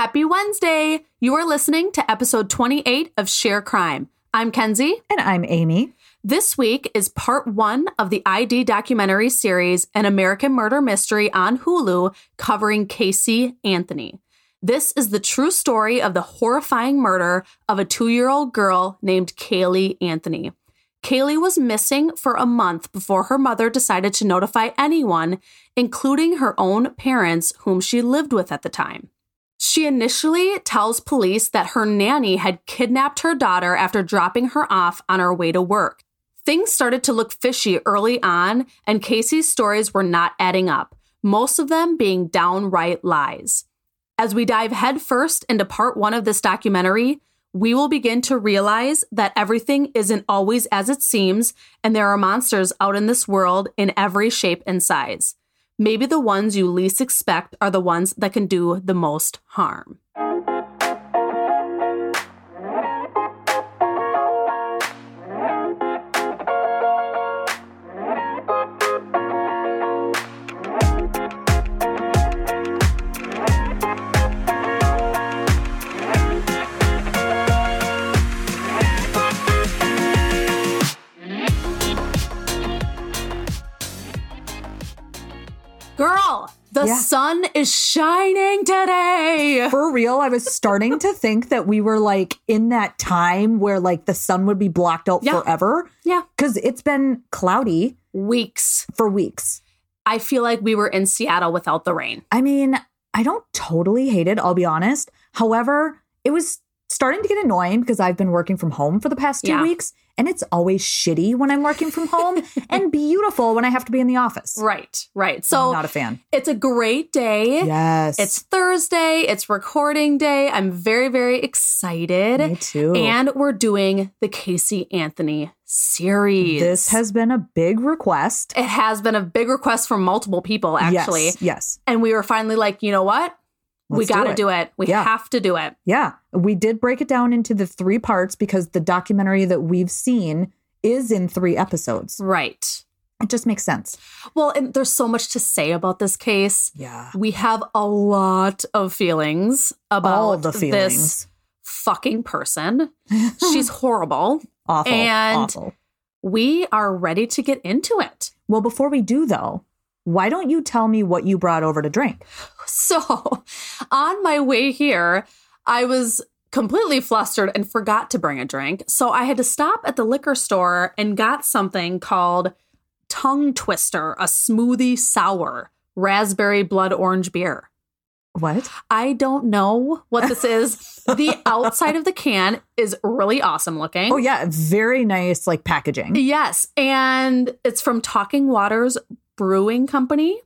Happy Wednesday! You are listening to episode 28 of Share Crime. I'm Kenzie. And I'm Amy. This week is part one of the ID documentary series, An American Murder Mystery on Hulu, covering Casey Anthony. This is the true story of the horrifying murder of a two year old girl named Caylee Anthony. Caylee was missing for a month before her mother decided to notify anyone, including her own parents, whom she lived with at the time. She initially tells police that her nanny had kidnapped her daughter after dropping her off on her way to work. Things started to look fishy early on, and Casey's stories were not adding up, most of them being downright lies. As we dive headfirst into part one of this documentary, we will begin to realize that everything isn't always as it seems, and there are monsters out in this world in every shape and size maybe the ones you least expect are the ones that can do the most harm. The Yeah. sun is shining today. For real, I was starting to think that we were like in that time where like the sun would be blocked out Yeah. forever Yeah. because it's been cloudy Weeks. for weeks. I feel like we were in Seattle without the rain. I mean, I don't totally hate it, I'll be honest. However, it was starting to get annoying because I've been working from home for the past two Yeah. weeks, and it's always shitty when I'm working from home and beautiful when I have to be in the office. Right, right. So not a fan. it's a great day. Yes. It's Thursday, it's recording day. I'm very, very excited. me too. And we're doing the Casey Anthony series. this has been a big request. it has been a big request from multiple people, actually. Yes. Yes. And we were finally like, you know what? We Let's do got to it. do it. We Yeah. have to do it. Yeah, we did break it down into the three parts because the documentary that we've seen is in three episodes. Right. It just makes sense. Well, and there's so much to say about this case. Yeah. We have a lot of feelings about All the this fucking person. She's horrible. Awful. and- awful. We are ready to get into it. Well, before we do though, why don't you tell me what you brought over to drink? So, on my way here, I was completely flustered and forgot to bring a drink. So, I had to stop at the liquor store and got something called Tongue Twister, a smoothie sour raspberry blood orange beer. What? I don't know what this is. the outside of the can is really awesome looking. Oh yeah, very nice like packaging. Yes, and it's from Talking Waters Brewing Company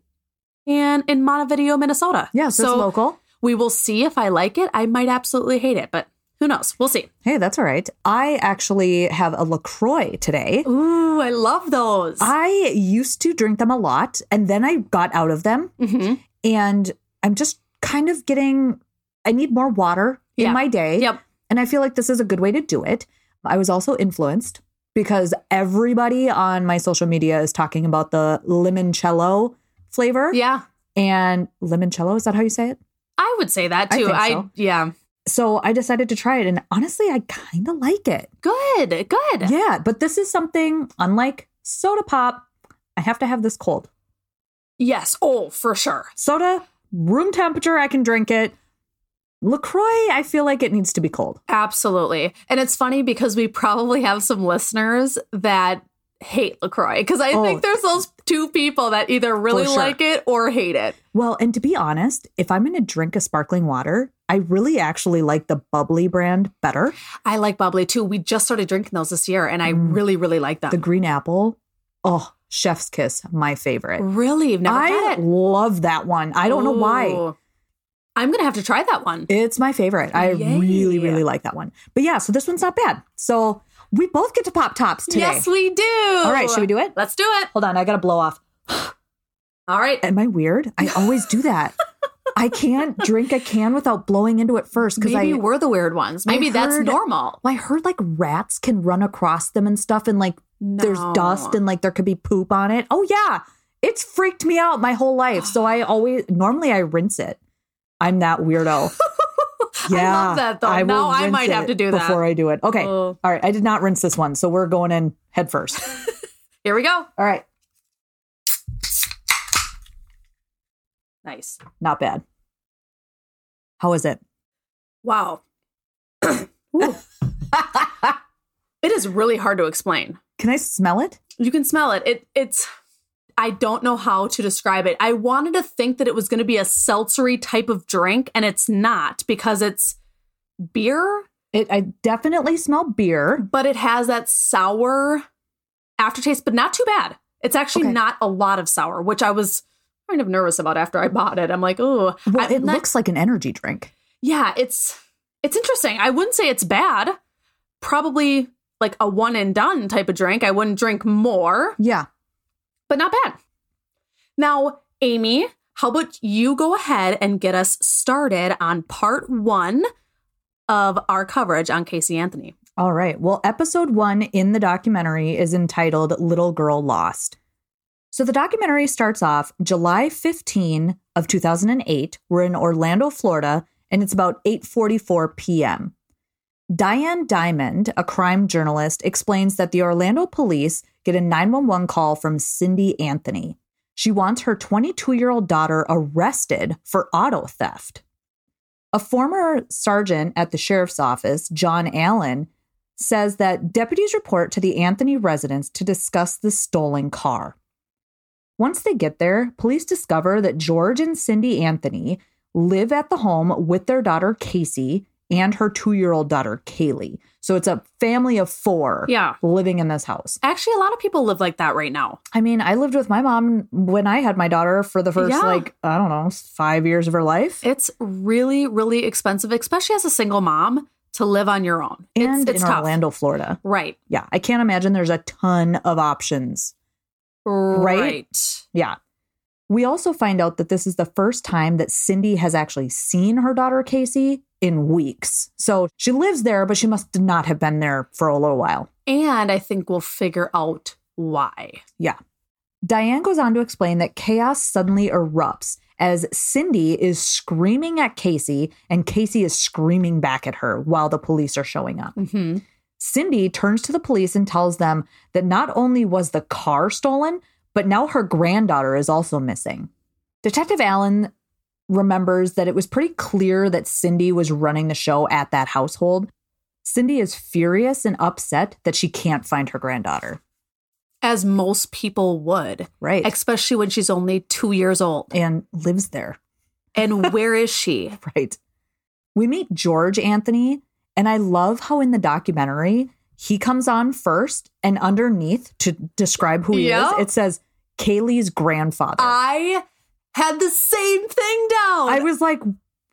and in Montevideo, Minnesota. Yeah, so, it's local. we will see if I like it. I might absolutely hate it, but who knows? We'll see. Hey, that's all right. I actually have a LaCroix today. Ooh, I love those. I used to drink them a lot and then I got out of them Mhm. and I'm just kind of getting I need more water Yeah. in my day. Yep. And I feel like this is a good way to do it. I was also influenced because everybody on my social media is talking about the limoncello flavor. Yeah, And limoncello, is that how you say it? I would say that too. I, so. yeah. So I decided to try it. And honestly, I kind of like it. Good, good. Yeah. But this is something unlike soda pop. I have to have this cold. Yes. Oh, for sure. Soda, room temperature, I can drink it. LaCroix, I feel like it needs to be cold. Absolutely. And it's funny because we probably have some listeners that hate LaCroix because I Oh. think there's those two people that either really sure. like it or hate it. Well, and to be honest, if I'm going to drink a sparkling water, I really actually like the bubbly brand better. I like bubbly too. We just started drinking those this year and I Mm. really, really like them. The green apple, oh, chef's kiss, my favorite. really? You've never I had it? love that one. I don't know why. I'm going to have to try that one. It's my favorite. I Yay. really, really like that one. But yeah, so this one's not bad. So we both get to pop tops today. Yes, we do. All right, should we do it? Let's do it. Hold on, I got to blow off. All right. Am I weird? I always do that. I can't drink a can without blowing into it first because Maybe I we're the weird ones. Maybe that's normal. well, I heard like rats can run across them and stuff, and like there's dust and like there could be poop on it. Oh yeah, it's freaked me out my whole life. So I always normally I rinse it. I'm that weirdo. Yeah. I love that though. will now I might have to do that. before I do it. Okay. Oh. All right. I did not rinse this one. So we're going in head first. Here we go. All right. Nice. Not bad. How is it? Wow. It is really hard to explain. Can I smell it? You can smell it. It it's I don't know how to describe it. I wanted to think that it was going to be a seltzery type of drink and it's not because it's beer, It I definitely smell beer. but it has that sour aftertaste, but not too bad. It's actually Okay. not a lot of sour, which I was kind of nervous about after I bought it. I'm like, oh, Well, it not- looks like an energy drink. yeah, it's it's interesting. I wouldn't say it's bad. Probably like a one and done type of drink. I wouldn't drink more, Yeah. But not bad. Now, Amy, how about you go ahead and get us started on part one of our coverage on Casey Anthony? All right. Well, episode one in the documentary is entitled Little Girl Lost. So the documentary starts off July 15 of 2008. We're in Orlando, Florida, and it's about 8:44 p.m. Diane Dimond, a crime journalist, explains that the Orlando police get a 911 call from Cindy Anthony. She wants her 22-year-old daughter arrested for auto theft. A former sergeant at the sheriff's office, John Allen, says that deputies report to the Anthony residence to discuss the stolen car. Once they get there, police discover that George and Cindy Anthony live at the home with their daughter Casey and her two year old daughter Caylee. So it's a family of four Yeah. living in this house. Actually, a lot of people live like that right now. I mean, I lived with my mom when I had my daughter for the first, Yeah. like, I don't know, five years of her life. It's really, really expensive, especially as a single mom, to live on your own. and it's, it's in tough. Orlando, Florida. Right. Yeah, I can't imagine there's a ton of options Right. Yeah. We also find out that this is the first time that Cindy has actually seen her daughter Casey in weeks. So she lives there, but she must not have been there for a little while. And I think we'll figure out why. Yeah. Diane goes on to explain that chaos suddenly erupts as Cindy is screaming at Casey and Casey is screaming back at her while the police are showing up. hmm Cindy turns to the police and tells them that not only was the car stolen, but now her granddaughter is also missing. Detective Allen remembers that it was pretty clear that Cindy was running the show at that household. Cindy is furious and upset that she can't find her granddaughter. As most people would, Right. especially when she's only two years old. and lives there. And where is she? Right. We meet George Anthony, and I love how in the documentary he comes on first, and underneath to describe who he Yeah. is, it says Caylee's grandfather. I had the same thing down. I was like,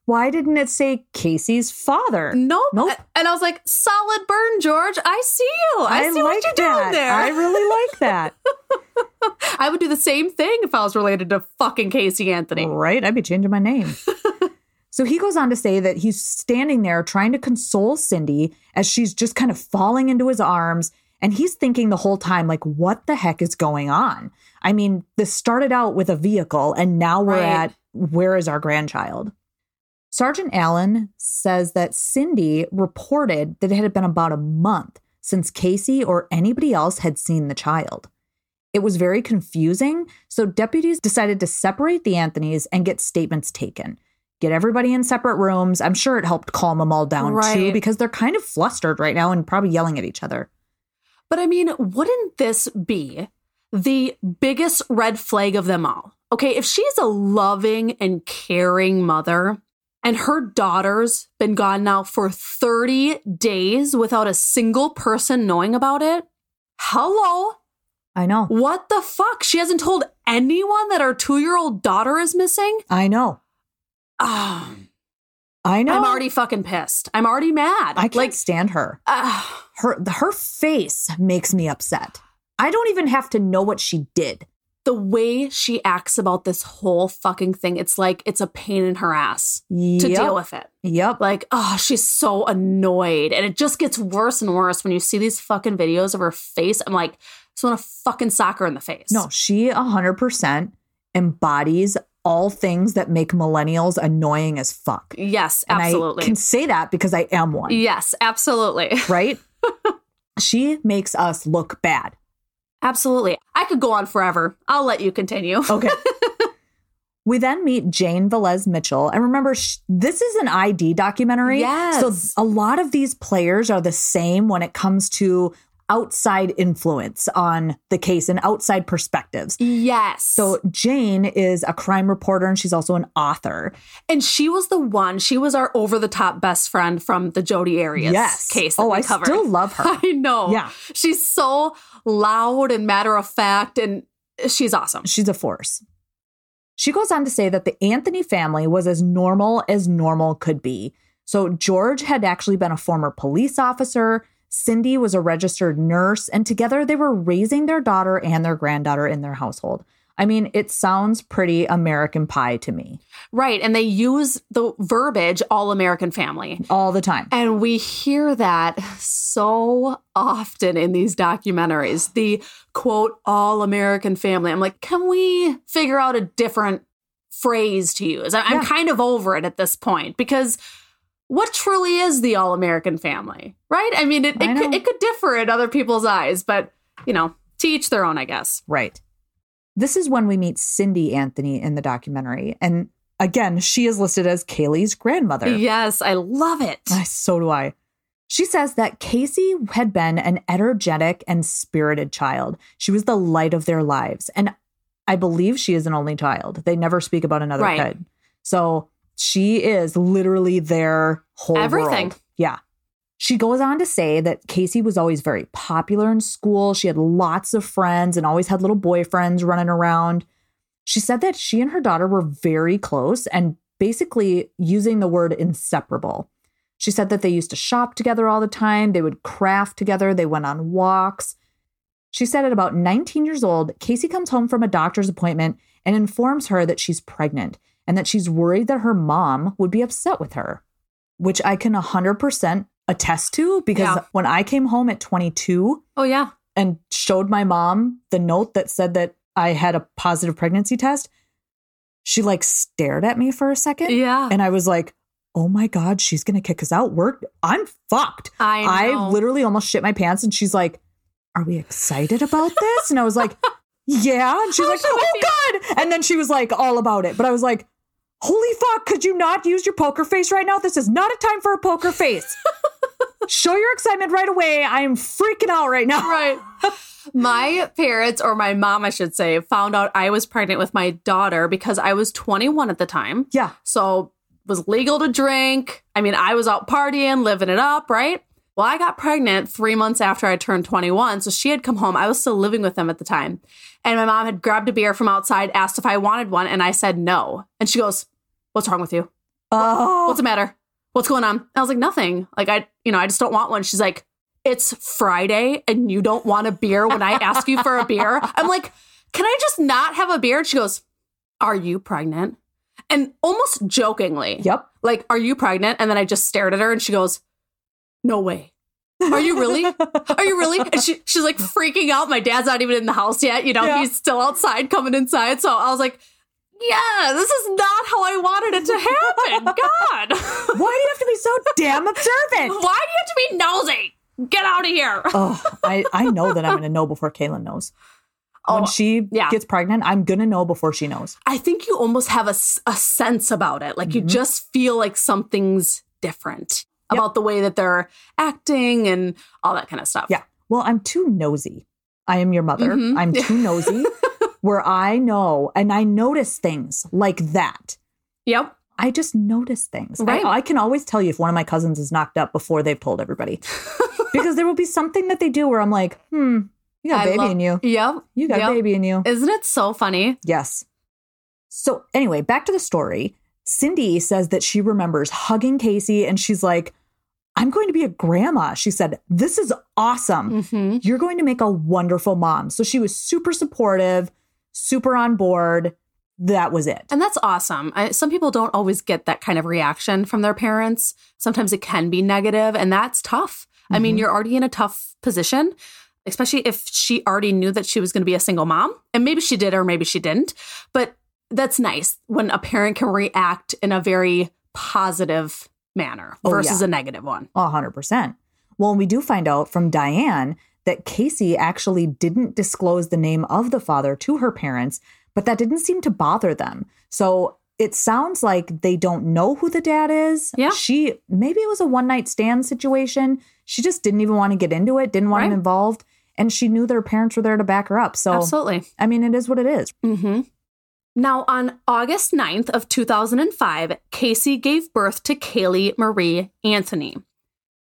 why didn't it say Casey's father? nope. Nope. And I was like, solid burn, George. I see you. I, see what you're that. doing there. I really like that. I would do the same thing if I was related to fucking Casey Anthony. right? I'd be changing my name. so he goes on to say that he's standing there trying to console Cindy as she's just kind of falling into his arms. And he's thinking the whole time, like, what the heck is going on? I mean, this started out with a vehicle, and now we're Right. at where is our grandchild? Sergeant Allen says that Cindy reported that it had been about a month since Casey or anybody else had seen the child. It was very confusing, so deputies decided to separate the Anthonys and get statements taken. Get everybody in separate rooms. I'm sure it helped calm them all down too, because they're kind of flustered right now and probably yelling at each other. But I mean, wouldn't this be the biggest red flag of them all? Okay, if she's a loving and caring mother and her daughter's been gone now for 30 days without a single person knowing about it, hello? I know. What the fuck? She hasn't told anyone that her two year old daughter is missing? I know. Ah, I know. I'm already fucking pissed. I'm already mad. I can't like, stand her. ah. Her her face makes me upset. I don't even have to know what she did. the way she acts about this whole fucking thing, it's like it's a pain in her ass to deal with it. Yep. Like, oh, she's so annoyed. And it just gets worse and worse when you see these fucking videos of her face. I'm like, I just want to fucking sock her in the face. No, she 100% embodies all things that make millennials annoying as fuck. Yes, And absolutely. I can say that because I am one, yes, absolutely. right? She makes us look bad. Absolutely. I could go on forever. I'll let you continue. Okay. we then meet Jane Velez Mitchell. And remember, sh- this is an ID documentary. Yes. So a lot of these players are the same when it comes to outside influence on the case and outside perspectives. Yes. So Jane is a crime reporter and she's also an author. and she was the one, she was our over the top best friend from the Jodi Arias yes. case. That oh, we I covered. still love her. I know. Yeah. She's so loud and matter of fact, and she's awesome. She's a force. She goes on to say that the Anthony family was as normal as normal could be. So, George had actually been a former police officer. Cindy was a registered nurse, and together they were raising their daughter and their granddaughter in their household. I mean, it sounds pretty American pie to me Right. And they use the verbiage all American family. all the time. And we hear that so often in these documentaries. The quote, all American family. I'm like, can we figure out a different phrase to use? I'm Yeah. kind of over it at this point because what truly is the all American family, right? I mean, it, it, could, it could differ in other people's eyes, but, you know, to each their own, I guess. Right. This is when we meet Cindy Anthony in the documentary. And again, she is listed as Caylee's grandmother. Yes, I love it. I- So do I. She says that Casey had been an energetic and spirited child. She was the light of their lives. And I believe she is an only child. They never speak about another Right. kid. So she is literally their whole Everything. world. Yeah. She goes on to say that Casey was always very popular in school. She had lots of friends and always had little boyfriends running around. She said that she and her daughter were very close and basically using the word inseparable. She said that they used to shop together all the time. They would craft together. They went on walks. She said at about 19 years old, Casey comes home from a doctor's appointment and informs her that she's pregnant and that she's worried that her mom would be upset with her, which I can 100% attest to because Yeah. when I came home at 22 Oh, yeah. and showed my mom the note that said that I had a positive pregnancy test, she like stared at me for a second. Yeah. And I was like, oh my God, she's going to kick us out. We're, I'm fucked. I know. I literally almost shit my pants. And she's like, are we excited about this? And I was like, yeah. And she's like, oh God. And then she was like, all about it. But I was like, holy fuck, could you not use your poker face right now? This is not a time for a poker face. Show your excitement right away. I am freaking out right now. right. My parents, or my mom, I should say, found out I was pregnant with my daughter because I was 21 at the time. Yeah. So was legal to drink. I mean, I was out partying, living it up, right? Well, I got pregnant three months after I turned 21. So she had come home. I was still living with them at the time. And my mom had grabbed a beer from outside, asked if I wanted one, and I said no. And she goes, What's wrong with you? Oh, What's the matter? What's going on? I was like, Nothing. Like, I, you know, I just don't want one. She's like, It's Friday and you don't want a beer when I ask you for a beer. I'm like, Can I just not have a beer? And she goes, Are you pregnant? And almost jokingly, yep. like, Are you pregnant? And then I just stared at her and she goes, No way. Are you really? Are you really? And she, she's like freaking out. My dad's not even in the house yet. You know, Yeah. he's still outside coming inside. So I was like, yeah, this is not how I wanted it to happen. God. Why do you have to be so damn observant? Why do you have to be nosy? Get out of here. oh, I, I know that I'm going to know before Kaylin knows. when Oh, she yeah. gets pregnant, I'm going to know before she knows. I think you almost have a, a sense about it. Like you Mhm. just feel like something's different Yep. about the way that they're acting and all that kind of stuff. Yeah. Well, I'm too nosy. I am your mother. Mhm. I'm too nosy where I know and I notice things like that. Yep. I just notice things. Right. I, can always tell you if one of my cousins is knocked up before they've told everybody. because there will be something that they do where I'm like, hmm, you got I baby love- in you. Yep. You got yep. baby in you. Isn't it so funny? Yes. So, anyway, back to the story. Cindy says that she remembers hugging Casey and she's like, I'm going to be a grandma. She said, This is awesome. hmm You're going to make a wonderful mom. So she was super supportive, super on board. That was it. And that's awesome. I, some people don't always get that kind of reaction from their parents. Sometimes it can be negative, and that's tough. I mean, Mhm. you're already in a tough position, especially if she already knew that she was going to be a single mom. And maybe she did, or maybe she didn't. But that's nice when a parent can react in a very positive manner Oh, versus yeah. a negative one. A hundred percent. Well, we do find out from Diane that Casey actually didn't disclose the name of the father to her parents, but that didn't seem to bother them. So it sounds like they don't know who the dad is. Yeah. She maybe it was a one night stand situation. She just didn't even want to get into it, didn't want him involved. And she knew their parents were there to back her up. So Absolutely. I mean, it is what it is. hmm Now, on August 9th of 2005, Casey gave birth to Caylee Marie Anthony.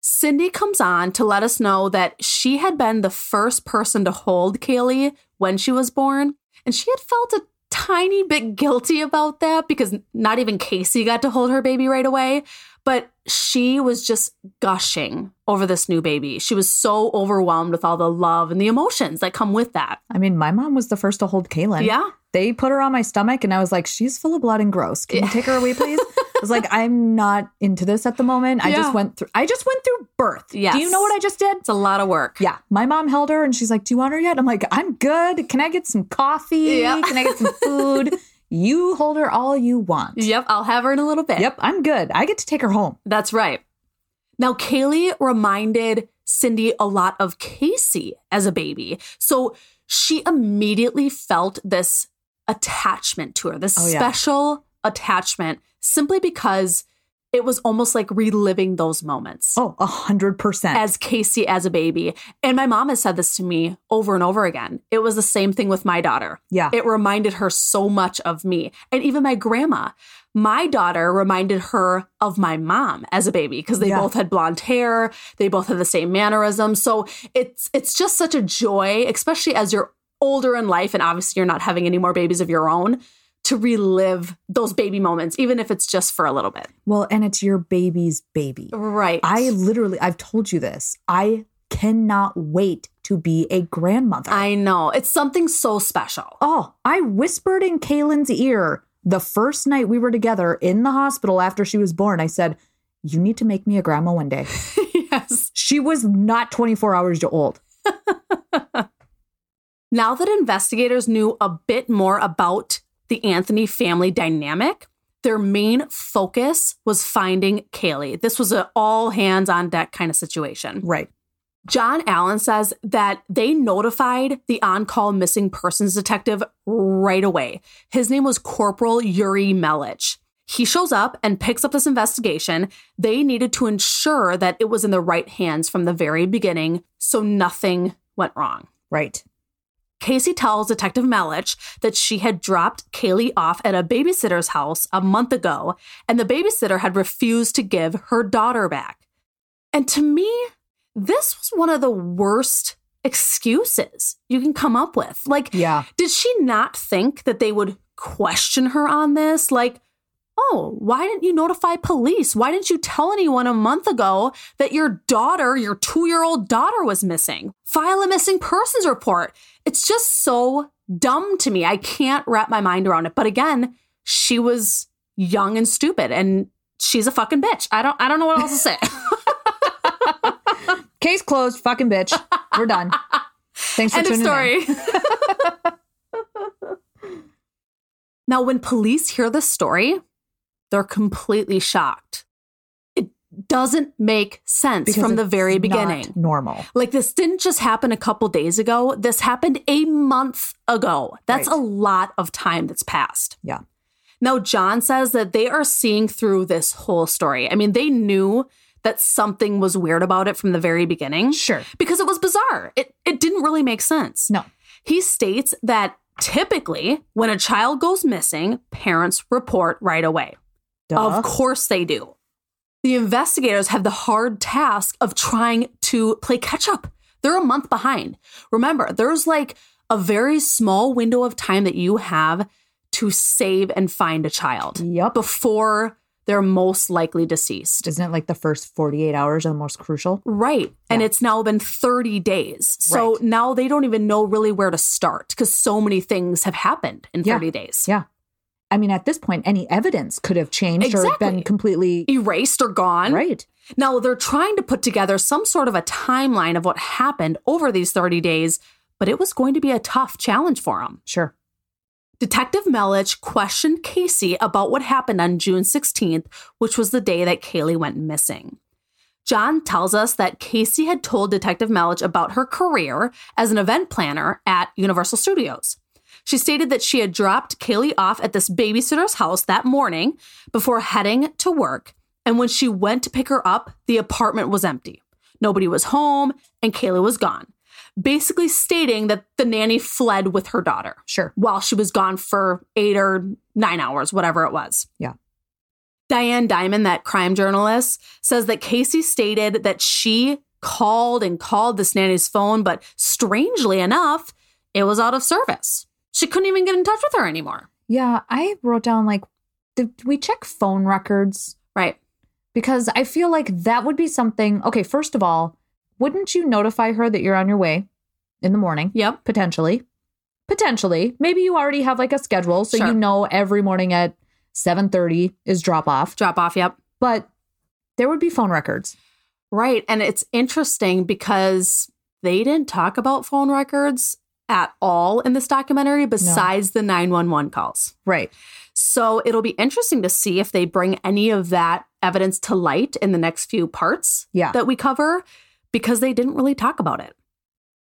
Cindy comes on to let us know that she had been the first person to hold Caylee when she was born, and she had felt a tiny bit guilty about that because not even Casey got to hold her baby right away. But she was just gushing over this new baby. She was so overwhelmed with all the love and the emotions that come with that. I mean, my mom was the first to hold Kaylin. Yeah. They put her on my stomach and I was like, she's full of blood and gross. Can you take her away, please? I was like, I'm not into this at the moment. I Yeah. just went through I just went through birth. Yes. Do you know what I just did? It's a lot of work. Yeah. My mom held her and she's like, Do you want her yet? I'm like, I'm good. Can I get some coffee? Yeah. Can I get some food? you hold her all you want. Yep, I'll have her in a little bit. Yep, I'm good. I get to take her home. That's right. Now, Caylee reminded Cindy a lot of Casey as a baby. So she immediately felt this attachment to her, this Oh, yeah. special attachment, simply because it was almost like reliving those moments. Oh, a hundred percent. As Casey as a baby. And my mom has said this to me over and over again. It was the same thing with my daughter. Yeah. It reminded her so much of me. And even my grandma. My daughter reminded her of my mom as a baby because they Yeah. both had blonde hair, they both had the same mannerisms. So it's it's just such a joy, especially as you're older in life and obviously you're not having any more babies of your own, to relive those baby moments, even if it's just for a little bit. well, and it's your baby's baby. Right. I literally, I've told you this. I cannot wait to be a grandmother. I know. It's something so special. oh, I whispered in Kaylin's ear the first night we were together in the hospital after she was born. I said, You need to make me a grandma one day. yes. She was not 24 hours old. Now that investigators knew a bit more about the Anthony family dynamic, their main focus was finding Caylee. This was an all hands on deck kind of situation. Right. John Allen says that they notified the on call missing persons detective right away. His name was Corporal Yuri Melich. He shows up and picks up this investigation. They needed to ensure that it was in the right hands from the very beginning, so nothing went wrong. Right. Casey tells Detective Melich that she had dropped Caylee off at a babysitter's house a month ago, and the babysitter had refused to give her daughter back. And to me, this was one of the worst excuses you can come up with. Like, Yeah. did she not think that they would question her on this? Like, oh, why didn't you notify police? Why didn't you tell anyone a month ago that your daughter, your two year old daughter, was missing? File a missing persons report. It's just so dumb to me. I can't wrap my mind around it. But again, she was young and stupid and she's a fucking bitch. I don't I don't know what else to say. Case closed. Fucking bitch. We're done. Thanks for End tuning story. in. now, when police hear this story, they're completely shocked. It doesn't make sense Because from the very not beginning. normal. Like, this didn't just happen a couple days ago. This happened a month ago. That's Right. a lot of time that's passed. Yeah. Now, John says that they are seeing through this whole story. I mean, they knew that something was weird about it from the very beginning Sure. because it was bizarre. It, it didn't really make sense. No. He states that typically, when a child goes missing, parents report right away. Duh. Of course they do. The investigators have the hard task of trying to play catch up. They're a month behind. Remember, there's like a very small window of time that you have to save and find a child Yep. before they're most likely deceased. Isn't it like the first 48 hours are the most crucial? Right. And it's now been 30 days. So Right. now they don't even know really where to start because so many things have happened in Yeah. 30 days. Yeah. I mean, at this point, any evidence could have changed or been completely Erased or gone. right. Now they're trying to put together some sort of a timeline of what happened over these 30 days, but it was going to be a tough challenge for them. Sure. Detective Melich questioned Casey about what happened on June 16th, which was the day that Caylee went missing. John tells us that Casey had told Detective Melich about her career as an event planner at Universal Studios. She stated that she had dropped Caylee off at this babysitter's house that morning before heading to work. And when she went to pick her up, the apartment was empty. Nobody was home and Caylee was gone. Basically, stating that the nanny fled with her daughter. Sure. While she was gone for eight or nine hours, whatever it was. Yeah. Diane Dimond, that crime journalist, says that Casey stated that she called and called this nanny's phone, but strangely enough, it was out of service. She couldn't even get in touch with her anymore. Yeah, I wrote down like, did we check phone records? Right. Because I feel like that would be something. Okay, first of all, wouldn't you notify her that you're on your way in the morning? Yep. Potentially. Potentially. Maybe you already have like a schedule so Sure. you know every morning at 7:30 is drop off. Drop off. Yep. But there would be phone records. Right. And it's interesting because they didn't talk about phone records at all in this documentary besides the 911 calls. Right. So it'll be interesting to see if they bring any of that evidence to light in the next few parts Yeah. that we cover because they didn't really talk about it.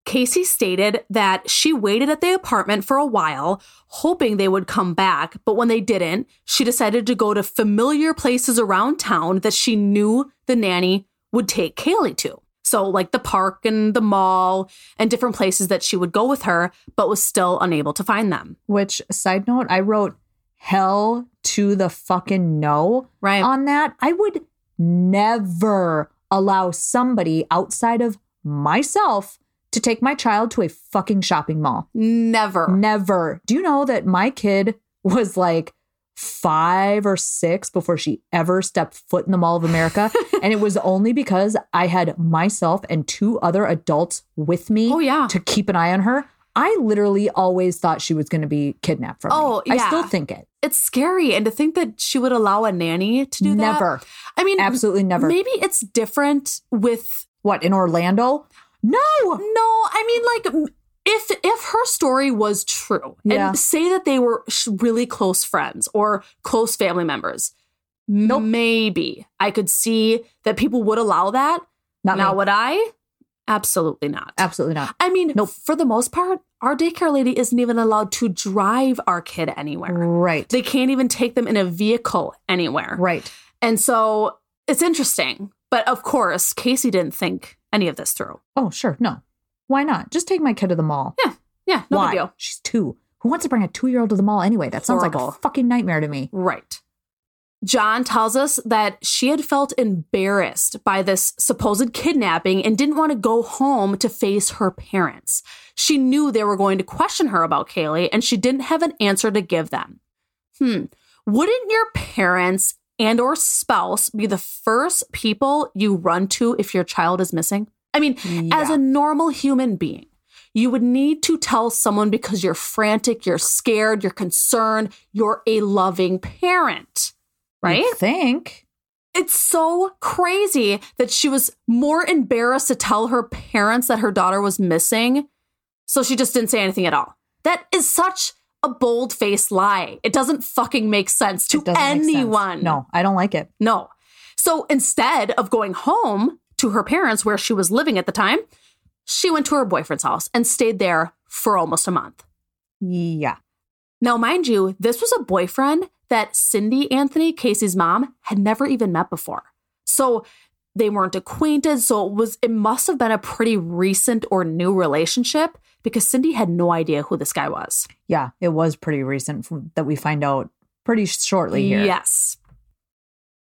Casey stated that she waited at the apartment for a while, hoping they would come back, but when they didn't, she decided to go to familiar places around town that she knew the nanny would take Caylee to. So, like the park and the mall and different places that she would go with her, but was still unable to find them. Which side note, I wrote hell to the fucking no Right. on that. I would never allow somebody outside of myself to take my child to a fucking shopping mall. Never. Never. Do you know that my kid was like five or six before she ever stepped foot in the Mall of America? and it was only because I had myself and two other adults with me Oh, yeah. to keep an eye on her. I literally always thought she was going to be kidnapped from Oh, me. I yeah. still think it. It's scary. And to think that she would allow a nanny to do that. Never. I mean, Absolutely never. Maybe it's different with What, in Orlando? No. no. I mean, like if if her story was true, Yeah. and say that they were sh- really close friends or close family members, Nope. maybe I could see that people would allow that. Not now, me. would I? Absolutely not. Absolutely not. I mean, Nope. for the most part, our daycare lady isn't even allowed to drive our kid anywhere. Right. They can't even take them in a vehicle anywhere. right. And so it's interesting. But of course, Casey didn't think any of this through. Oh, sure. No. Why not? Just take my kid to the mall. Yeah. Yeah. No Why? big deal. She's two. Who wants to bring a two year old to the mall anyway? That sounds like a fucking nightmare to me. Right. John tells us that she had felt embarrassed by this supposed kidnapping and didn't want to go home to face her parents. She knew they were going to question her about Caylee and she didn't have an answer to give them. Hmm. Wouldn't your parents and or spouse be the first people you run to if your child is missing? I mean, as a normal human being, you would need to tell someone because you're frantic, you're scared, you're concerned, you're a loving parent, right? You think? It's so crazy that she was more embarrassed to tell her parents that her daughter was missing. So she just didn't say anything at all. That is such a bold faced lie. It doesn't fucking make sense to make sense. anyone. No, I don't like it. No. So instead of going home to her parents where she was living at the time, she went to her boyfriend's house and stayed there for almost a month. Yeah. Now, mind you, this was a boyfriend that Cindy Anthony, Casey's mom, had never even met before. So they weren't acquainted. So it was it must have been a pretty recent or new relationship because Cindy had no idea who this guy was. Yeah. It was pretty recent that we find out pretty shortly here. Yes.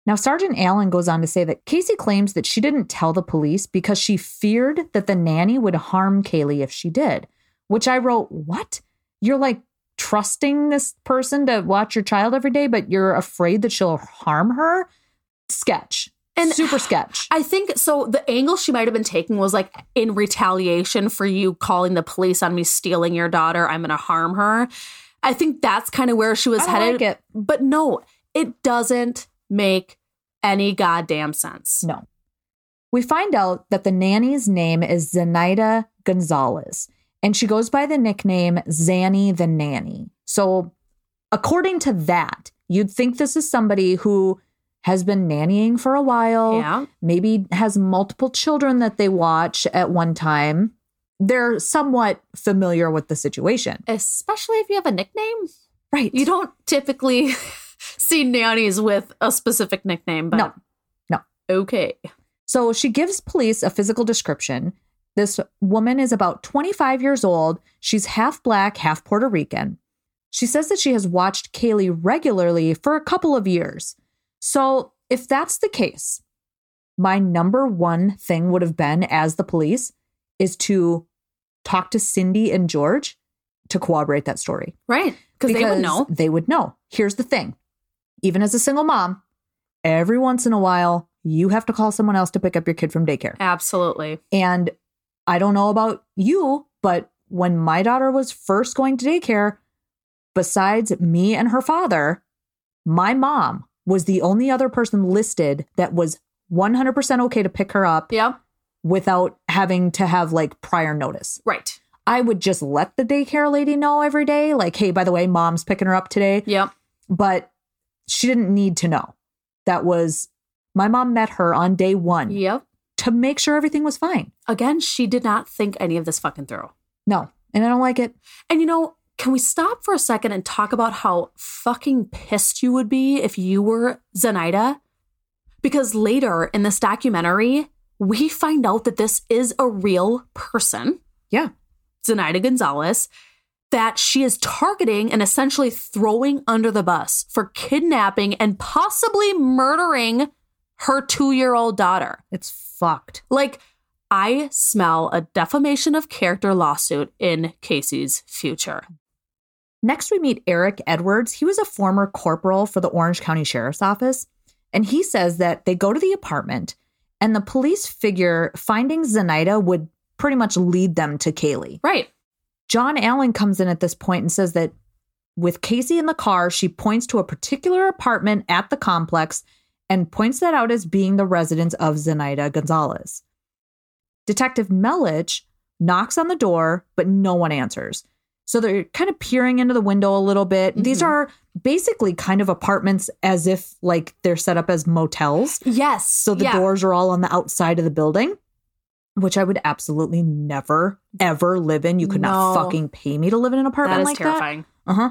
Now, Sergeant Allen goes on to say that Casey claims that she didn't tell the police because she feared that the nanny would harm Caylee if she did, which I wrote, What? You're like trusting this person to watch your child every day, but you're afraid that she'll harm her? Sketch. And- super sketch. I think so. The angle she might have been taking was like in retaliation for you calling the police on me stealing your daughter. I'm going to harm her. I think that's kind of where she was I headed. like it. But no, it doesn't make any goddamn sense. No. We find out that the nanny's name is Zenaida Gonzalez, and she goes by the nickname Zanny the Nanny. So according to that, you'd think this is somebody who has been nannying for a while, Yeah. maybe has multiple children that they watch at one time. They're somewhat familiar with the situation. Especially if you have a nickname. Right. You don't typically see nannies with a specific nickname, but No. No. Okay. So she gives police a physical description. This woman is about 25 years old. She's half black, half Puerto Rican. She says that she has watched Caylee regularly for a couple of years. So, if that's the case, my number one thing would have been as the police is to talk to Cindy and George to corroborate that story. Right. Because they would know. They would know. Here's the thing even as a single mom, every once in a while, you have to call someone else to pick up your kid from daycare. Absolutely. And I don't know about you, but when my daughter was first going to daycare, besides me and her father, my mom was the only other person listed that was 100% okay to pick her up Yep. without having to have like prior notice. Right. I would just let the daycare lady know every day, like, hey, by the way, mom's picking her up today. Yep. But she didn't need to know. That was my mom met her on day one Yep. to make sure everything was fine. Again, she did not think any of this fucking through. No, and I don't like it. And you know, can we stop for a second and talk about how fucking pissed you would be if you were Zenaida? Because later in this documentary, we find out that this is a real person, Yeah. Zenaida Gonzalez, that she is targeting and essentially throwing under the bus for kidnapping and possibly murdering her two year old daughter. It's fucked. Like, I smell a defamation of character lawsuit in Casey's future. Next, we meet Eric Edwards. He was a former corporal for the Orange County Sheriff's Office. And he says that they go to the apartment and the police figure finding Zenaida would pretty much lead them to Caylee. Right. John Allen comes in at this point and says that with Casey in the car, she points to a particular apartment at the complex and points that out as being the residence of Zenaida Gonzalez. Detective Melich knocks on the door, but no one answers. So they're kind of peering into the window a little bit. These Mhm. are basically kind of apartments as if like they're set up as motels. Yes. So the yeah. doors are all on the outside of the building, which I would absolutely never, ever live in. You could not fucking pay me to live in an apartment That is like terrifying. that. Uh huh.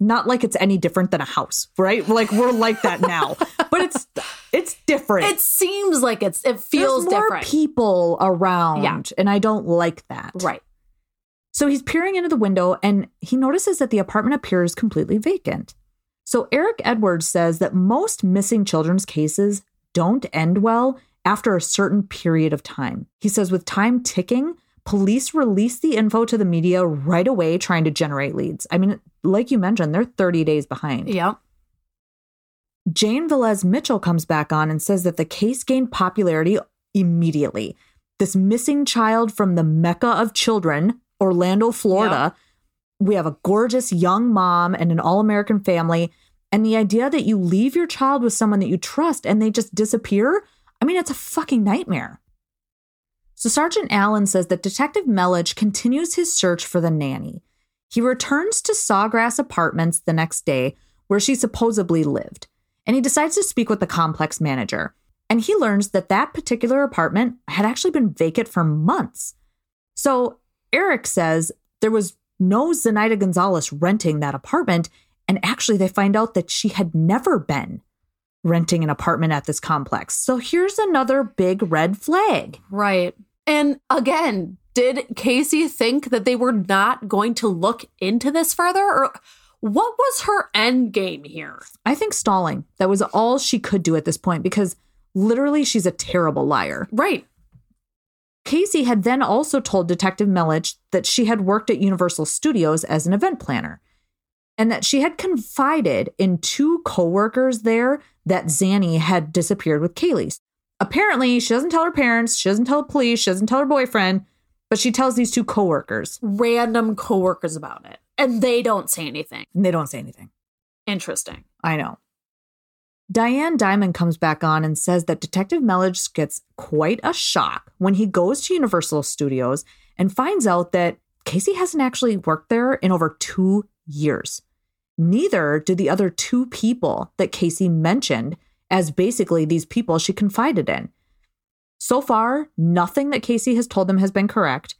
Not like it's any different than a house, right? Like we're like that now, but it's it's different. It seems like it's it feels There's more different. people around, Yeah. and I don't like that. right. So he's peering into the window and he notices that the apartment appears completely vacant. So Eric Edwards says that most missing children's cases don't end well after a certain period of time. He says with time ticking, police release the info to the media right away trying to generate leads. I mean, like you mentioned, they're 30 days behind. Yep. Jane Velez Mitchell comes back on and says that the case gained popularity immediately. This missing child from the Mecca of children, Orlando, Florida. We have a gorgeous young mom and an all American family. And the idea that you leave your child with someone that you trust and they just disappear, I mean, it's a fucking nightmare. So Sergeant Allen says that Detective Melich continues his search for the nanny. He returns to Sawgrass Apartments the next day, where she supposedly lived, and he decides to speak with the complex manager. And he learns that that particular apartment had actually been vacant for months. So Eric says there was no Zenaida Gonzalez renting that apartment, and actually they find out that she had never been renting an apartment at this complex. So here's another big red flag. Right. And again, did Casey think that they were not going to look into this further? Or what was her end game here? I think stalling. That was all she could do at this point because literally she's a terrible liar. Right. Casey had then also told Detective Melich that she had worked at Universal Studios as an event planner and that she had confided in two coworkers there that Zanny had disappeared with Caylee's. Apparently, she doesn't tell her parents, she doesn't tell the police, she doesn't tell her boyfriend, but she tells these two coworkers Random coworkers about it. And they don't say anything. and they don't say anything. Interesting. I know. Diane Dimond comes back on and says that Detective Melich gets quite a shock when he goes to Universal Studios and finds out that Casey hasn't actually worked there in over two years. Neither do the other two people that Casey mentioned as basically these people she confided in. So far, nothing that Casey has told them has been correct.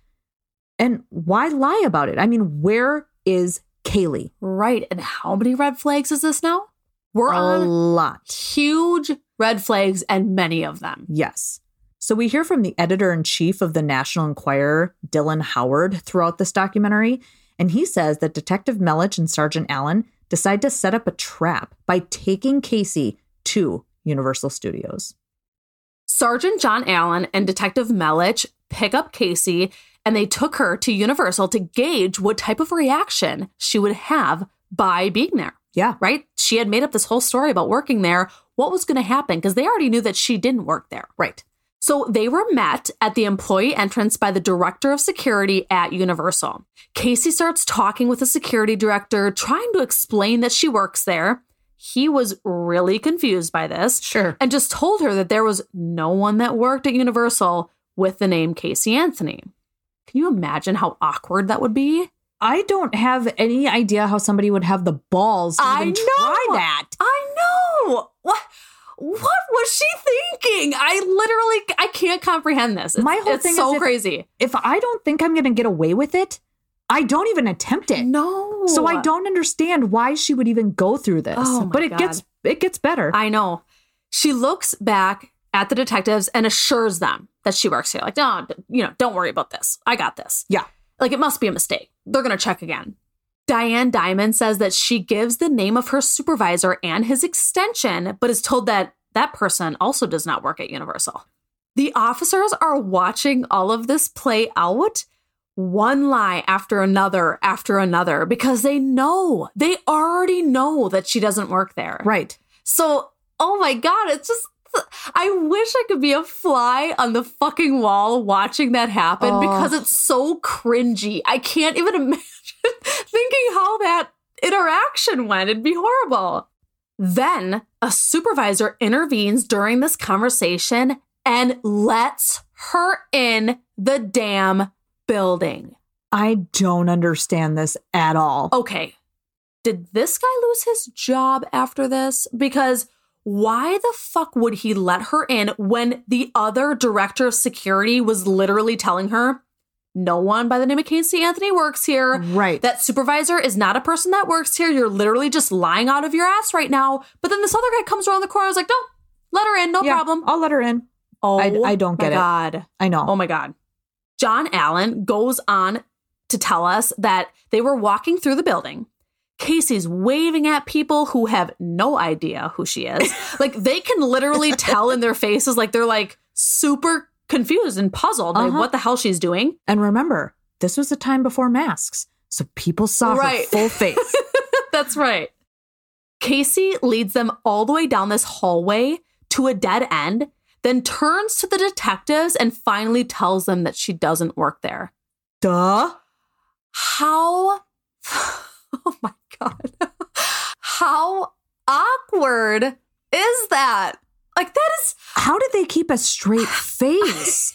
And why lie about it? I mean, where is Caylee? Right. And how many red flags is this now? We're on A on lot. huge red flags and many of them. Yes. So we hear from the editor in chief of the National Enquirer, Dylan Howard, throughout this documentary. And he says that Detective Melich and Sergeant Allen decide to set up a trap by taking Casey to Universal Studios. Sergeant John Allen and Detective Melich pick up Casey and they took her to Universal to gauge what type of reaction she would have by being there, Yeah. right? She had made up this whole story about working there. What was going to happen? Because they already knew that she didn't work there. Right. So they were met at the employee entrance by the director of security at Universal. Casey starts talking with the security director, trying to explain that she works there. He was really confused by this Sure. and just told her that there was no one that worked at Universal with the name Casey Anthony. Can you imagine how awkward that would be? I don't have any idea how somebody would have the balls to I even know. try that. I know. What what was she thinking? I literally I can't comprehend this. It's, My whole thing is so if- crazy. If I don't think I'm going to get away with it, I don't even attempt it. No. So I don't understand why she would even go through this. Oh but it God. gets it gets better. I know. She looks back at the detectives and assures them that she works here. Like, no, you know, don't worry about this. I got this. yeah. Like, it must be a mistake. They're going to check again. Diane Dimond says that she gives the name of her supervisor and his extension, but is told that that person also does not work at Universal. The officers are watching all of this play out, one lie after another after another, because they know, they already know that she doesn't work there. Right. So, oh my God, it's just, I wish I could be a fly on the fucking wall watching that happen Oh. because it's so cringy. I can't even imagine thinking how that interaction went. It'd be horrible. Then a supervisor intervenes during this conversation and lets her in the damn building. I don't understand this at all. okay, did this guy lose his job after this? Because why the fuck would he let her in when the other director of security was literally telling her, no one by the name of Casey Anthony works here? Right. That supervisor is not a person that works here. You're literally just lying out of your ass right now. But then this other guy comes around the corner. I was like, no, let her in, no Yeah, problem. I'll let her in. Oh, I- I don't get it. God. I know. Oh my God. John Allen goes on to tell us that they were walking through the building. Casey's waving at people who have no idea who she is. like they can literally tell in their faces, like they're like super confused and puzzled by Uh-huh. what the hell she's doing. And remember, this was a time before masks. So people saw Right. her full face. That's right. Casey leads them all the way down this hallway to a dead end, then turns to the detectives and finally tells them that she doesn't work there. Duh. How Oh my god. How awkward is that? Like that is How did they keep a straight face?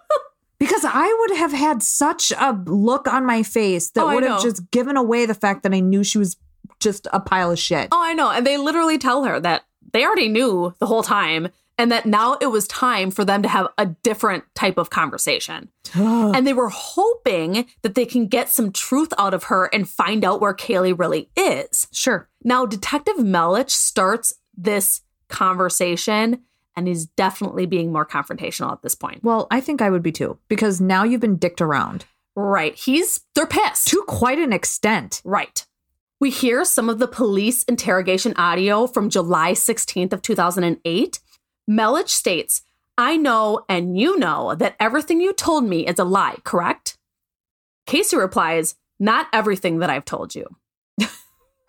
because I would have had such a look on my face that Oh, would have just given away the fact that I knew she was just a pile of shit. Oh, I know. And they literally tell her that they already knew the whole time and that now it was time for them to have a different type of conversation. And they were hoping that they can get some truth out of her and find out where Caylee really is. sure. Now, Detective Melich starts this conversation and is definitely being more confrontational at this point. Well, I think I would be too, because now you've been dicked around Right. He's, they're pissed. to quite an extent. Right. We hear some of the police interrogation audio from July 16th of 2008. Melich states, I know and you know that everything you told me is a lie, correct? Casey replies, Not everything that I've told you.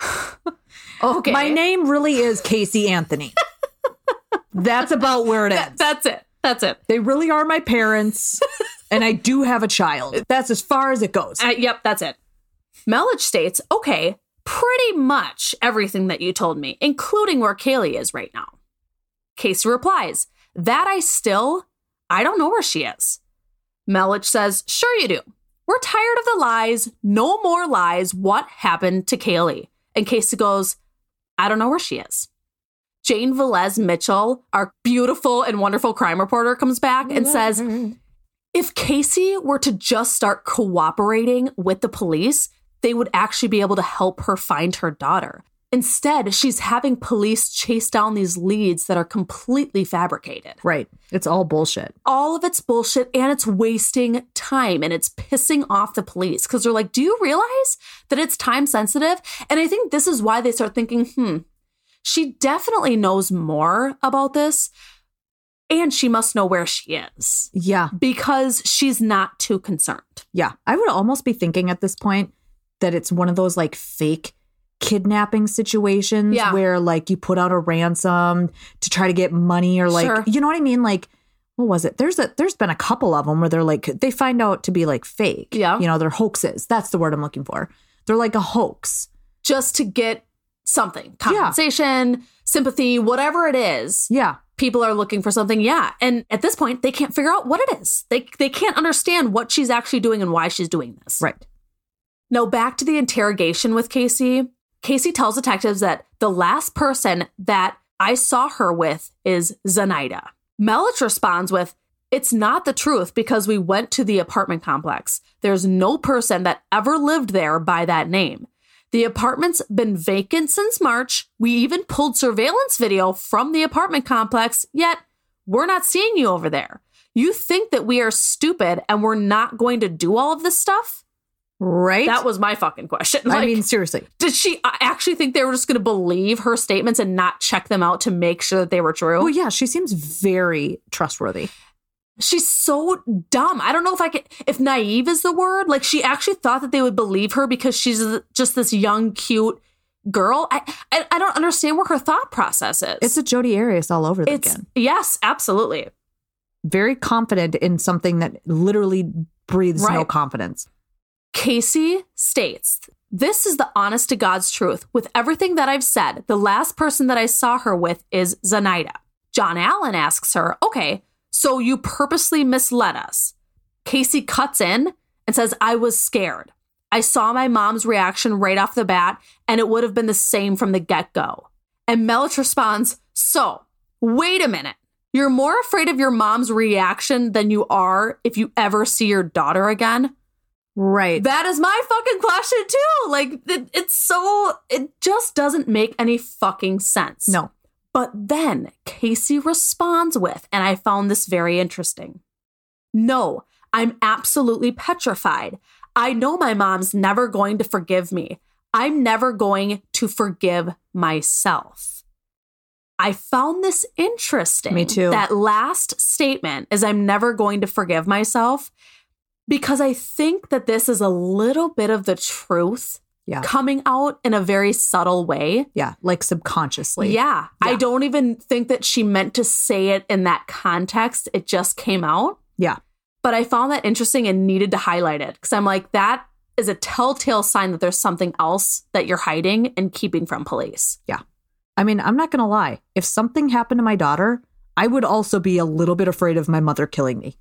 okay. My name really is Casey Anthony. That's about where it ends. that's it. That's it. They really are my parents, and I do have a child. That's as far as it goes. Uh, yep, that's it. Melich states, okay, pretty much everything that you told me, including where Caylee is right now. Casey replies, that I still, I don't know where she is. Melich says, sure you do. We're tired of the lies. No more lies. What happened to Caylee? And Casey goes, I don't know where she is. Jane Velez Mitchell, our beautiful and wonderful crime reporter, comes back and says, if Casey were to just start cooperating with the police, they would actually be able to help her find her daughter. Instead, she's having police chase down these leads that are completely fabricated. Right. It's all bullshit. All of it's bullshit and it's wasting time and it's pissing off the police because they're like, do you realize that it's time sensitive? And I think this is why they start thinking, hmm, she definitely knows more about this and she must know where she is Yeah. because she's not too concerned. Yeah. I would almost be thinking at this point that it's one of those like fake kidnapping situations Yeah. where like you put out a ransom to try to get money or like Sure. you know what I mean like what was it there's a there's been a couple of them where they're like they find out to be like fake Yeah. you know they're hoaxes that's the word I'm looking for they're like a hoax Just to get something compensation, sympathy, whatever it is. yeah People are looking for something. Yeah. And at this point, they can't figure out what it is. They, they can't understand what she's actually doing and why she's doing this. right Now, back to the interrogation with Casey. Casey tells detectives that the last person that I saw her with is Zenaida. Melich responds with, It's not the truth because we went to the apartment complex. There's no person that ever lived there by that name. The apartment's been vacant since March. We even pulled surveillance video from the apartment complex, yet we're not seeing you over there. You think that we are stupid and we're not going to do all of this stuff? Right That was my fucking question. I mean seriously did she actually think they were just going to believe her statements and not check them out to make sure that they were true? well yeah she seems very trustworthy She's so dumb. I don't know if I could, if naive is the word. Like she actually thought that they would believe her because she's just this young, cute girl. I, I, I don't understand where her thought process is. it's a Jodi Arias all over it's again yes, absolutely. very confident in something that literally breathes no confidence Casey states, This is the honest to God's truth. With everything that I've said, the last person that I saw her with is Zenaida. John Allen asks her, Okay, so you purposely misled us. Casey cuts in and says, I was scared. I saw my mom's reaction right off the bat, and it would have been the same from the get go. And Melich responds, So, wait a minute. You're more afraid of your mom's reaction than you are if you ever see your daughter again? Right That is my fucking question too. Like it, it's so it just doesn't make any fucking sense. no But then Casey responds with, and I found this very interesting. No, I'm absolutely petrified. I know my mom's never going to forgive me. I'm never going to forgive myself. I found this interesting. Me too. That last statement is I'm never going to forgive myself because I think that this is a little bit of the truth Yeah. coming out in a very subtle way. Yeah, like subconsciously. Yeah. I don't even think that she meant to say it in that context. It just came out. Yeah. But I found that interesting and needed to highlight it because I'm like, that is a telltale sign that there's something else that you're hiding and keeping from police. Yeah. I mean, I'm not going to lie. If something happened to my daughter, I would also be a little bit afraid of my mother killing me.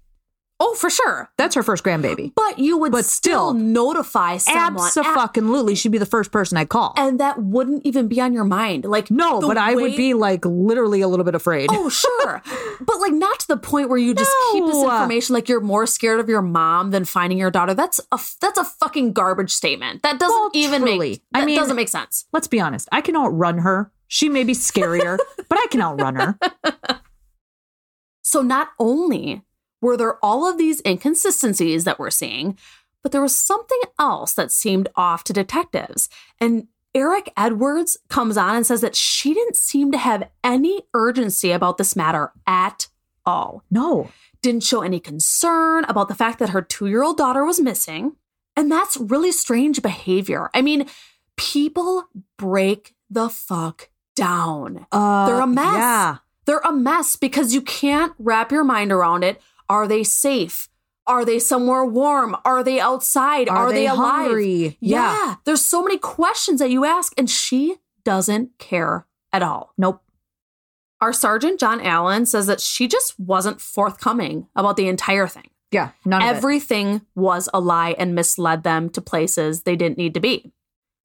Oh, for sure. That's her first grandbaby. But you would But still, still, notify someone. Absolutely, she'd be the first person I'd call. and that wouldn't even be on your mind. Like, no, but I would be like literally a little bit afraid. Oh, sure. but like not to the point where you just keep this information like you're more scared of your mom than finding your daughter. That's a that's a fucking garbage statement. That doesn't Well, even truly. make I mean- doesn't make sense. Let's be honest. I can outrun her. She may be scarier, but I can outrun her. So not only were there all of these inconsistencies that we're seeing, but there was something else that seemed off to detectives. And Eric Edwards comes on and says that she didn't seem to have any urgency about this matter at all. No. didn't show any concern about the fact that her two year old daughter was missing. And that's really strange behavior. I mean, people break the fuck down. Uh, They're a mess. Yeah. They're a mess because you can't wrap your mind around it. Are they safe? Are they somewhere warm? Are they outside? Are, they, alive? hungry? Yeah. There's so many questions that you ask, and she doesn't care at all. Nope. Our sergeant, John Allen, says that she just wasn't forthcoming about the entire thing. Yeah. None of it. Everything was a lie and misled them to places they didn't need to be.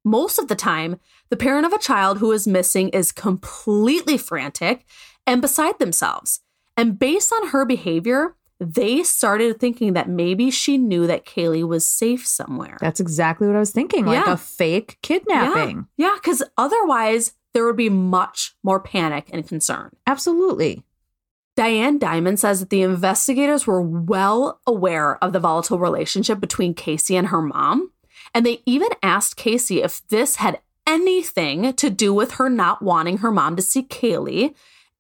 Most of the time, the parent of a child who is missing is completely frantic and beside themselves. And based on her behavior, they started thinking that maybe she knew that Caylee was safe somewhere. That's exactly what I was thinking. Like Yeah. a fake kidnapping. Yeah, because otherwise there would be much more panic and concern. Absolutely. Diane Dimond says that the investigators were well aware of the volatile relationship between Casey and her mom. And they even asked Casey if this had anything to do with her not wanting her mom to see Caylee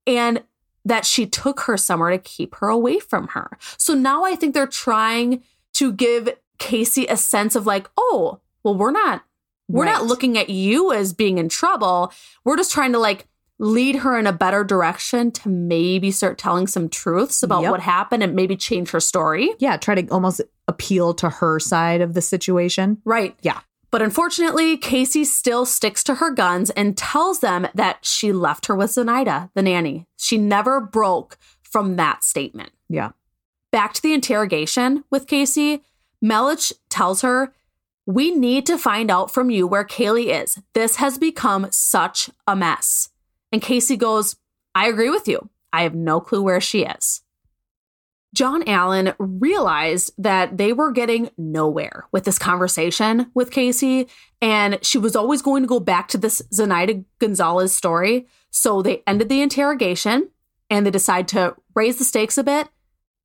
and that she took her somewhere to keep her away from her. So now I think they're trying to give Casey a sense of like, oh, well, we're not we're not looking at you as being in trouble. We're just trying to like lead her in a better direction to maybe start telling some truths about Yep. what happened and maybe change her story. Yeah, try to almost appeal to her side of the situation. Right. Yeah. But unfortunately, Casey still sticks to her guns and tells them that she left her with Zenaida, the nanny. She never broke from that statement. Yeah. Back to the interrogation with Casey, Melich tells her, We need to find out from you where Caylee is. This has become such a mess. And Casey goes, I agree with you. I have no clue where she is. John Allen realized that they were getting nowhere with this conversation with Casey, and she was always going to go back to this Zenaida Gonzalez story. So they ended the interrogation and they decide to raise the stakes a bit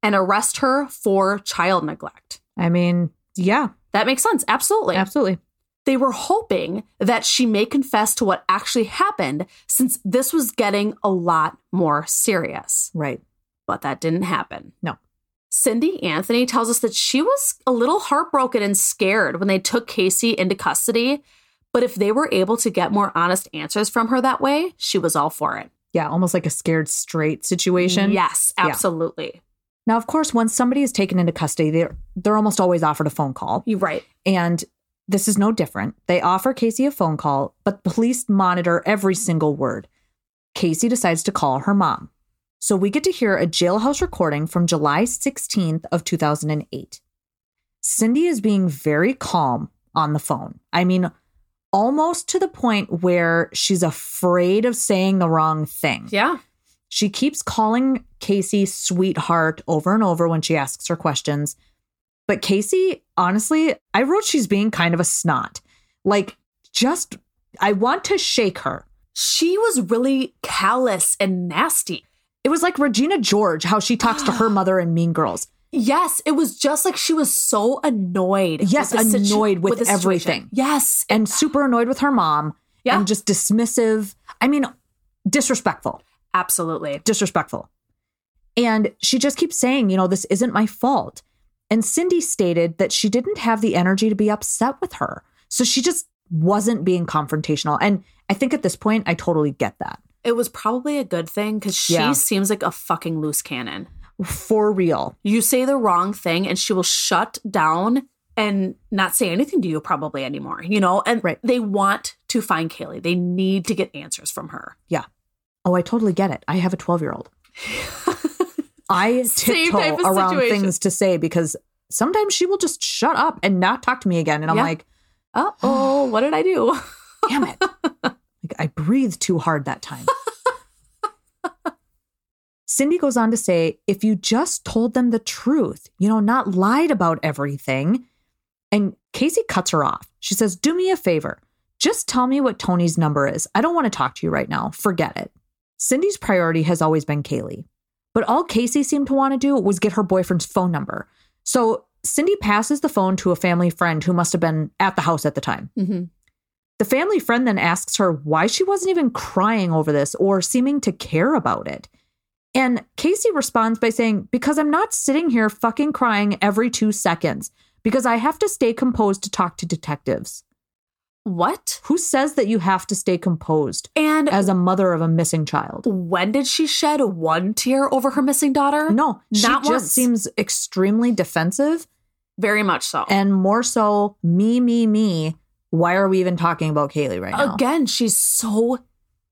and arrest her for child neglect. I mean, yeah, That makes sense. Absolutely. absolutely. They were hoping that she may confess to what actually happened since this was getting a lot more serious. Right. But that didn't happen. No. Cindy Anthony tells us that she was a little heartbroken and scared when they took Casey into custody. But if they were able to get more honest answers from her that way, she was all for it. Yeah, almost like a scared straight situation. Yes, Yeah. absolutely. Now, of course, when somebody is taken into custody, they're they're almost always offered a phone call. You're right. And this is no different. They offer Casey a phone call, but police monitor every single word. Casey decides to call her mom. So we get to hear a jailhouse recording from July 16th of 2008. Cindy is being very calm on the phone. I mean, almost to the point where she's afraid of saying the wrong thing. Yeah. She keeps calling Casey sweetheart over and over when she asks her questions. But Casey, honestly, I wrote she's being kind of a snot. Like, just, I want to shake her. She was really callous and nasty. It was like Regina George, how she talks to her mother in Mean Girls. Yes, it was just like she was so annoyed. Yes, situ- annoyed with the everything. Yes. And super annoyed with her mom Yeah. and just dismissive. I mean, disrespectful. Absolutely. disrespectful. And she just keeps saying, you know, this isn't my fault. And Cindy stated that she didn't have the energy to be upset with her. So she just wasn't being confrontational. And I think at this point, I totally get that. It was probably a good thing because she Yeah. seems like a fucking loose cannon. For real. You say the wrong thing and she will shut down and not say anything to you probably anymore, you know? And Right. they want to find Caylee. They need to get answers from her. Yeah. Oh, I totally get it. I have a 12 year old. I tiptoe around situation. things to say because sometimes she will just shut up and not talk to me again. And I'm Yeah. like, Uh oh, what did I do? damn it. like I breathed too hard that time. Cindy goes on to say, if you just told them the truth, you know, not lied about everything. And Casey cuts her off. She says, Do me a favor. Just tell me what Tony's number is. I don't want to talk to you right now. Forget it. Cindy's priority has always been Caylee. But all Casey seemed to want to do was get her boyfriend's phone number. So Cindy passes the phone to a family friend who must have been at the house at the time. hmm The family friend then asks her why she wasn't even crying over this or seeming to care about it. And Casey responds by saying, Because I'm not sitting here fucking crying every two seconds, because I have to stay composed to talk to detectives. What? Who says that you have to stay composed And as a mother of a missing child? when did she shed one tear over her missing daughter? No, she Not just once. seems extremely defensive Very much so. and more so, me, me, me. Why are we even talking about Caylee right now? Again, she's so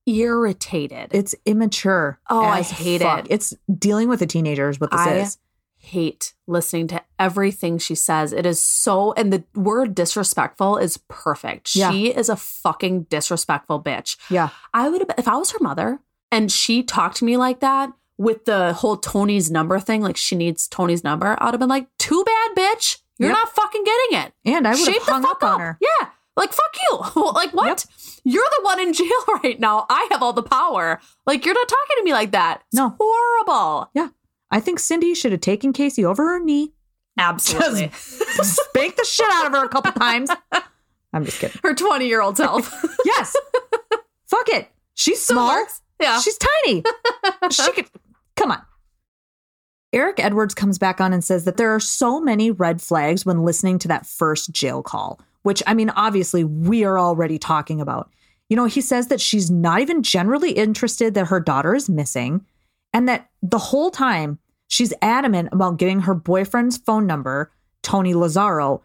irritated. It's immature. Oh, I hate fuck. it. It's dealing with a teenager is what this I is. hate listening to everything she says. It is so, and the word disrespectful is perfect. Yeah. She is a fucking disrespectful bitch. Yeah. I would have, if I was her mother and she talked to me like that with the whole Tony's number thing, like she needs Tony's number, I would have been like, too bad, bitch. You're Yep. not fucking getting it. And I would have hung fuck up on her. Yeah. Like, fuck you. like, what? You're the one in jail right now. I have all the power. Like, you're not talking to me like that. It's No. horrible. Yeah. I think Cindy should have taken Casey over her knee, Absolutely. spanked the shit out of her a couple times. I'm just kidding. Her 20 year old self. Yes. Fuck it. She's small. Yeah. She's tiny. she could come on. Eric Edwards comes back on and says that there are so many red flags when listening to that first jail call, which I mean, obviously, we are already talking about. You know, he says that she's not even generally interested that her daughter is missing, and that the whole time she's adamant about getting her boyfriend's phone number, Tony Lazzaro,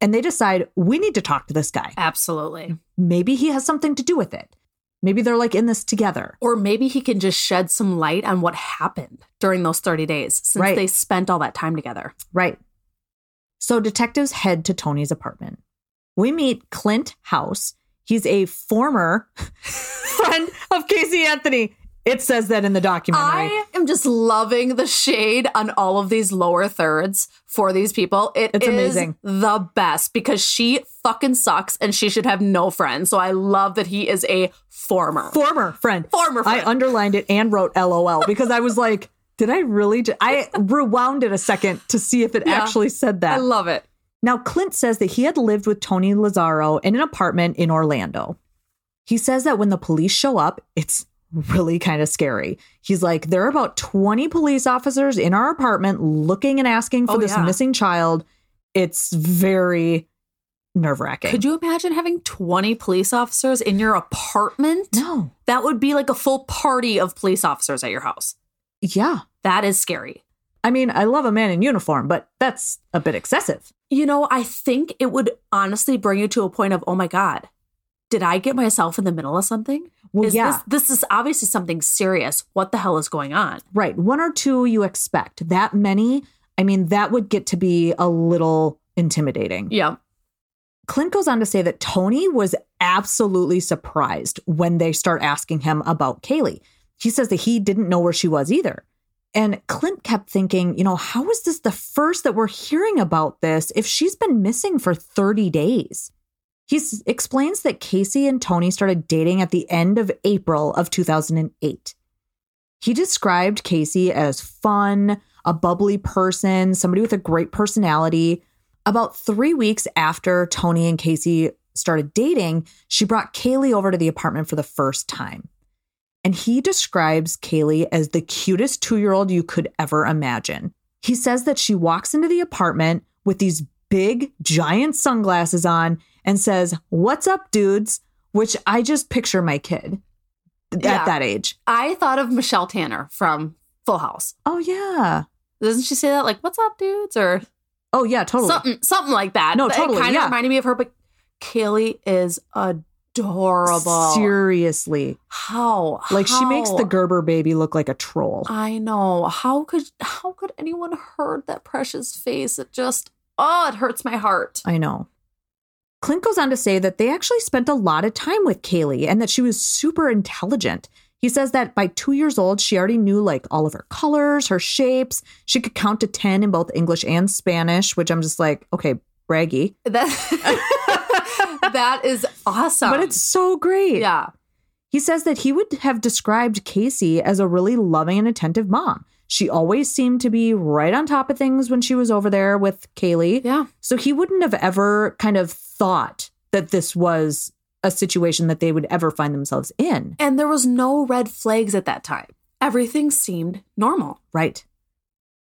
and they decide we need to talk to this guy. Absolutely. Maybe he has something to do with it. Maybe they're like in this together. Or maybe he can just shed some light on what happened during those 30 days since Right. they spent all that time together. Right. So detectives head to Tony's apartment. We meet Clint House. He's a former friend of Casey Anthony. It says that in the documentary. I am just loving the shade on all of these lower thirds for these people. It It's is amazing. the best because she fucking sucks and she should have no friends. So I love that he is a former. former friend. Former I underlined it and wrote LOL because I was like, did I really? I rewound it a second to see if it Yeah. actually said that. I love it. Now, Clint says that he had lived with Tony Lazzaro in an apartment in Orlando. He says that when the police show up, it's really kind of scary. He's like, there are about 20 police officers in our apartment looking and asking for Oh, this yeah. missing child. It's very nerve wracking. Could you imagine having 20 police officers in your apartment? No. That would be like a full party of police officers at your house. Yeah. That is scary. I mean, I love a man in uniform, but that's a bit excessive. You know, I think it would honestly bring you to a point of, oh my God, did I get myself in the middle of something? Well, is yeah. this this is obviously something serious. What the hell is going on? Right. One or two you expect. That many, I mean, that would get to be a little intimidating. Yeah. Clint goes on to say that Tony was absolutely surprised when they start asking him about Caylee. He says that he didn't know where she was either. And Clint kept thinking, you know, how is this the first that we're hearing about this if she's been missing for 30 days? He explains that Casey and Tony started dating at the end of April of 2008. He described Casey as fun, a bubbly person, somebody with a great personality. About three weeks after Tony and Casey started dating, she brought Caylee over to the apartment for the first time. And he describes Caylee as the cutest two year old you could ever imagine. He says that she walks into the apartment with these big, giant sunglasses on and says, What's up, dudes? Which I just picture my kid Yeah. at that age. I thought of Michelle Tanner from Full House. Oh, yeah. Doesn't she say that like, what's up, dudes? Or Oh, yeah, totally. something something like that. No, It totally, kind of yeah. reminded me of her, but Caylee is adorable. Seriously. How? Like she makes the Gerber baby look like a troll. I know. How could how could anyone hurt that precious face? It just oh, it hurts my heart. I know. Clint goes on to say that they actually spent a lot of time with Caylee and that she was super intelligent. He says that by two years old, she already knew like all of her colors, her shapes. She could count to 10 in both English and Spanish, which I'm just like, okay, braggy. That that is awesome. But it's so great. yeah. He says that he would have described Casey as a really loving and attentive mom. She always seemed to be right on top of things when she was over there with Caylee. Yeah. So he wouldn't have ever kind of thought that this was a situation that they would ever find themselves in. And there was no red flags at that time. Everything seemed normal. Right.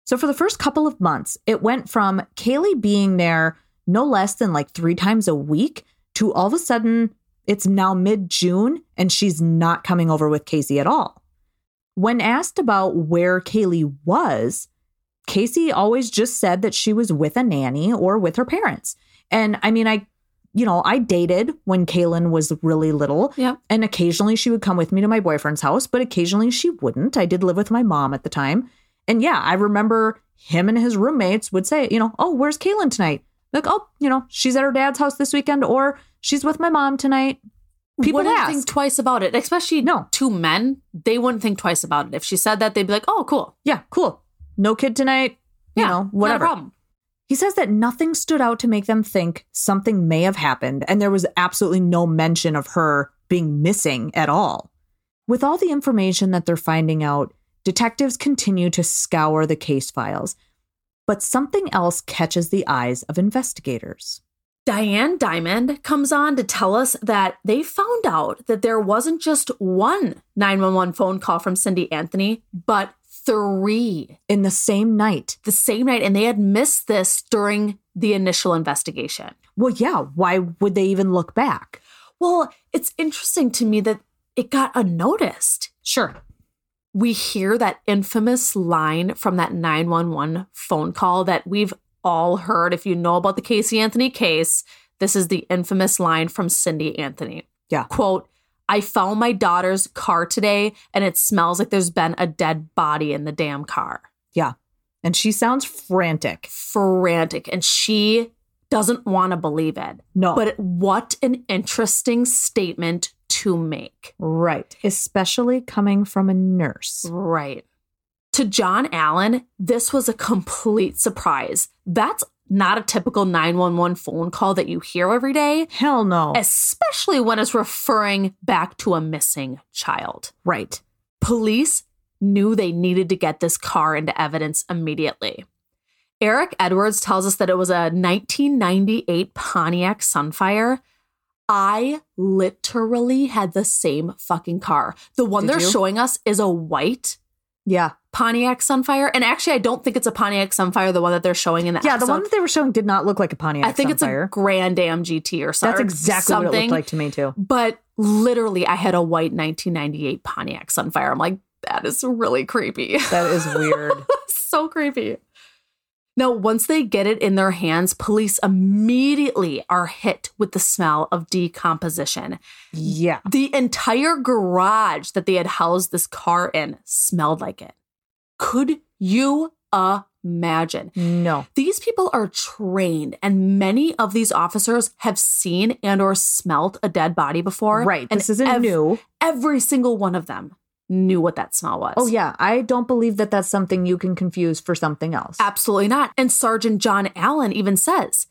So for the first couple of months, it went from Caylee being there no less than like three times a week to all of a sudden it's now mid June and she's not coming over with Casey at all. When asked about where Caylee was, Casey always just said that she was with a nanny or with her parents. And I mean, I, you know, I dated when Kaylin was really little. Yep. And occasionally she would come with me to my boyfriend's house, but occasionally she wouldn't. I did live with my mom at the time. And yeah, I remember him and his roommates would say, you know, oh, where's Kaylin tonight? Like, oh, you know, she's at her dad's house this weekend, or she's with my mom tonight. People wouldn't ask. think twice about it, especially No. two men. They wouldn't think twice about it. If she said that, they'd be like, "Oh, cool, yeah, cool. No kid tonight. You yeah, know, whatever. problem." He says that nothing stood out to make them think something may have happened, and there was absolutely no mention of her being missing at all. With all the information that they're finding out, detectives continue to scour the case files. But something else catches the eyes of investigators. Diane Dimond comes on to tell us that they found out that there wasn't just one 911 phone call from Cindy Anthony, but three In the same night. the same night. And they had missed this during the initial investigation. Well, yeah, why would they even look back? Well, it's interesting to me that it got unnoticed. Sure. We hear that infamous line from that 911 phone call that we've all heard. If you know about the Casey Anthony case, this is the infamous line from Cindy Anthony. Yeah. Quote, I found my daughter's car today and it smells like there's been a dead body in the damn car. Yeah. And she sounds frantic. Frantic. And she doesn't want to believe it. No. But what an interesting statement to make. right. Especially coming from a nurse. Right. To John Allen, this was a complete surprise. That's not a typical 911 phone call that you hear every day, Hell no. especially when it's referring back to a missing child. right. Police knew they needed to get this car into evidence immediately. Eric Edwards tells us that it was a 1998 Pontiac Sunfire. I literally had the same fucking car. The one Did they're you? showing us is a white Yeah. Pontiac Sunfire. And actually, I don't think it's a Pontiac Sunfire, the one that they're showing in the Yeah, the one that they were showing did not look like a Pontiac I think Sunfire. it's a Grand Am GT or something. That's exactly what it looked like to me too. But literally, I had a white 1998 Pontiac Sunfire. I'm like, that is really creepy. That is weird. so creepy. Now, once they get it in their hands, police immediately are hit with the smell of decomposition. yeah. The entire garage that they had housed this car in smelled like it. Could you imagine? No. These people are trained and many of these officers have seen and or smelt a dead body before. Right. And This isn't ev- new. Every single one of them knew what that smell was. Oh, yeah. I don't believe that that's something you can confuse for something else. Absolutely not. And Sergeant John Allen even says